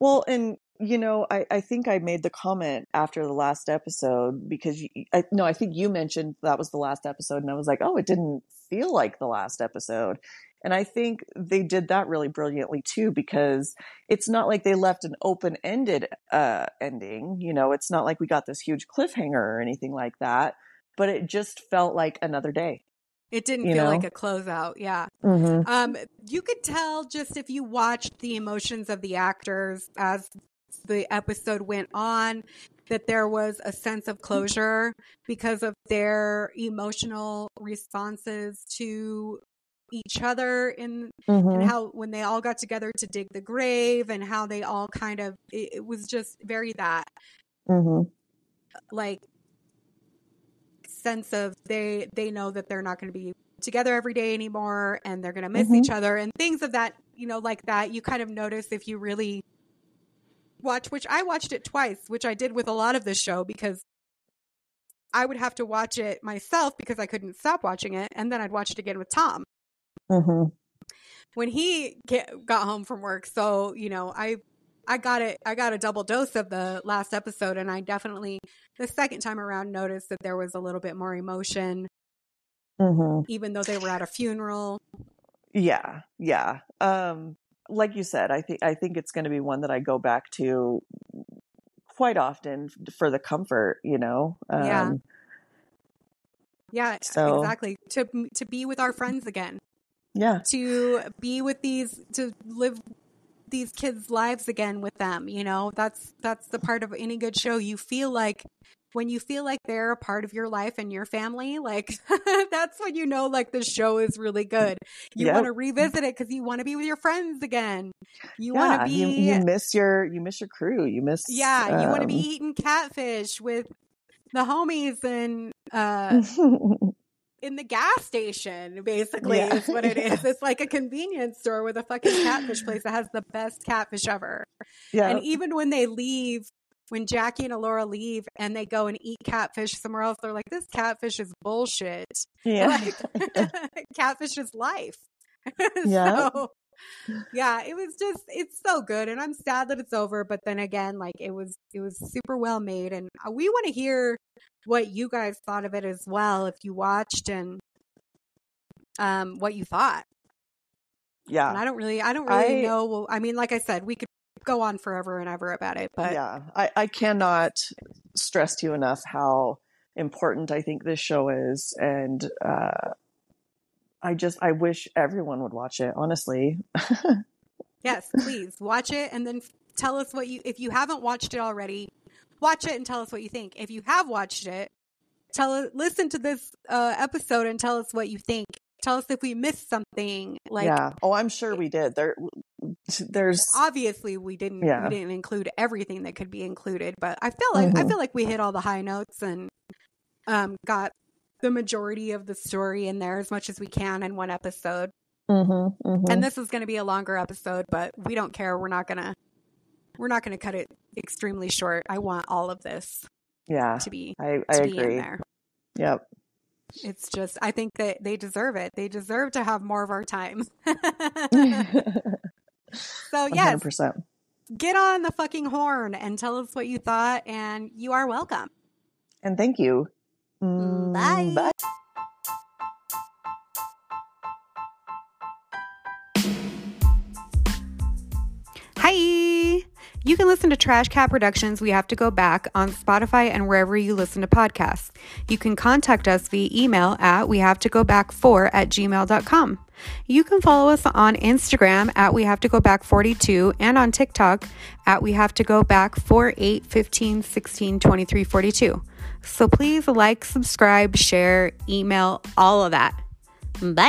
Well, and you know, I, I think I made the comment after the last episode because you, I, no, I think you mentioned that was the last episode, and I was like, oh, it didn't feel like the last episode. And I think they did that really brilliantly too, because it's not like they left an open ended uh, ending. You know, it's not like we got this huge cliffhanger or anything like that, but it just felt like another day. It didn't feel know? like a closeout. Yeah. Mm-hmm. Um, you could tell just if you watched the emotions of the actors as the episode went on that there was a sense of closure because of their emotional responses to each other in Mm-hmm. and how when they all got together to dig the grave and how they all kind of it, it was just very that Mm-hmm. like sense of they they know that they're not going to be together every day anymore and they're going to miss Mhm. each other and things of that you know like that you kind of notice if you really watch which I watched it twice which I did with a lot of this show because I would have to watch it myself because I couldn't stop watching it and then I'd watch it again with Tom Mm-hmm. when he get, got home from work. So, you know, I I got it I got a double dose of the last episode and I definitely the second time around noticed that there was a little bit more emotion Mm-hmm. even though they were at a funeral. Yeah, yeah. Um, like you said, I think I think it's going to be one that I go back to quite often for the comfort. You know. Um, Yeah. Yeah, So- exactly. To to be with our friends again. Yeah. To be with these to live these kids' lives again with them, you know. That's that's the part of any good show. You feel like when you feel like they're a part of your life and your family, like that's when you know like the show is really good. You Yep. want to revisit it cuz you want to be with your friends again. You yeah. want to be You, you miss your you miss your crew. You miss. Yeah, you want to be um, eating catfish with the homies and uh in the gas station, basically, Yeah. is what it is. It's like a convenience store with a fucking catfish place that has the best catfish ever. yeah. And even when they leave, when Jackie and Elora leave and they go and eat catfish somewhere else, they're like, this catfish is bullshit. yeah. Like, catfish is life. Yeah. so, yeah, it was just, it's so good. And I'm sad that it's over. But then again, like it was, it was super well made. And uh, we want to hear what you guys thought of it as well, if you watched and um, what you thought. yeah. And I don't really, I don't really I- know. Well, I mean, like I said, we could go on forever and ever about it, but yeah. I, I cannot stress to you enough how important I think this show is, and uh, I just I wish everyone would watch it. Honestly. Yes, please watch it and then tell us what you if you haven't watched it already, watch it and tell us what you think. If you have watched it, tell listen to this uh, episode and tell us what you think. Tell us if we missed something. Like yeah. Oh, I'm sure we did. There, there's. obviously we didn't Yeah. we didn't include everything that could be included, but I feel like I Mhm. feel like we hit all the high notes and um got the majority of the story in there as much as we can in one episode. Mhm, mhm. and this is going to be a longer episode but we don't care we're not going to we're not going to cut it extremely short i want all of this yeah, to be I I to be in agree. there Yep. it's just i think that they deserve it they deserve to have more of our time so hundred percent. get on the fucking horn and tell us what you thought and you are welcome And thank you. Mm, Bye. Bye. Hi. You can listen to Trash Catt Productions We Have to Go Back on Spotify and wherever you listen to podcasts. You can contact us via email at we have to go back 4 at gmail.com. You can follow us on Instagram at we have to go back 42 and on TikTok at we have to go back 4, 8, 15, 16, 23, 42. So please like, subscribe, share, email, all of that. Bye.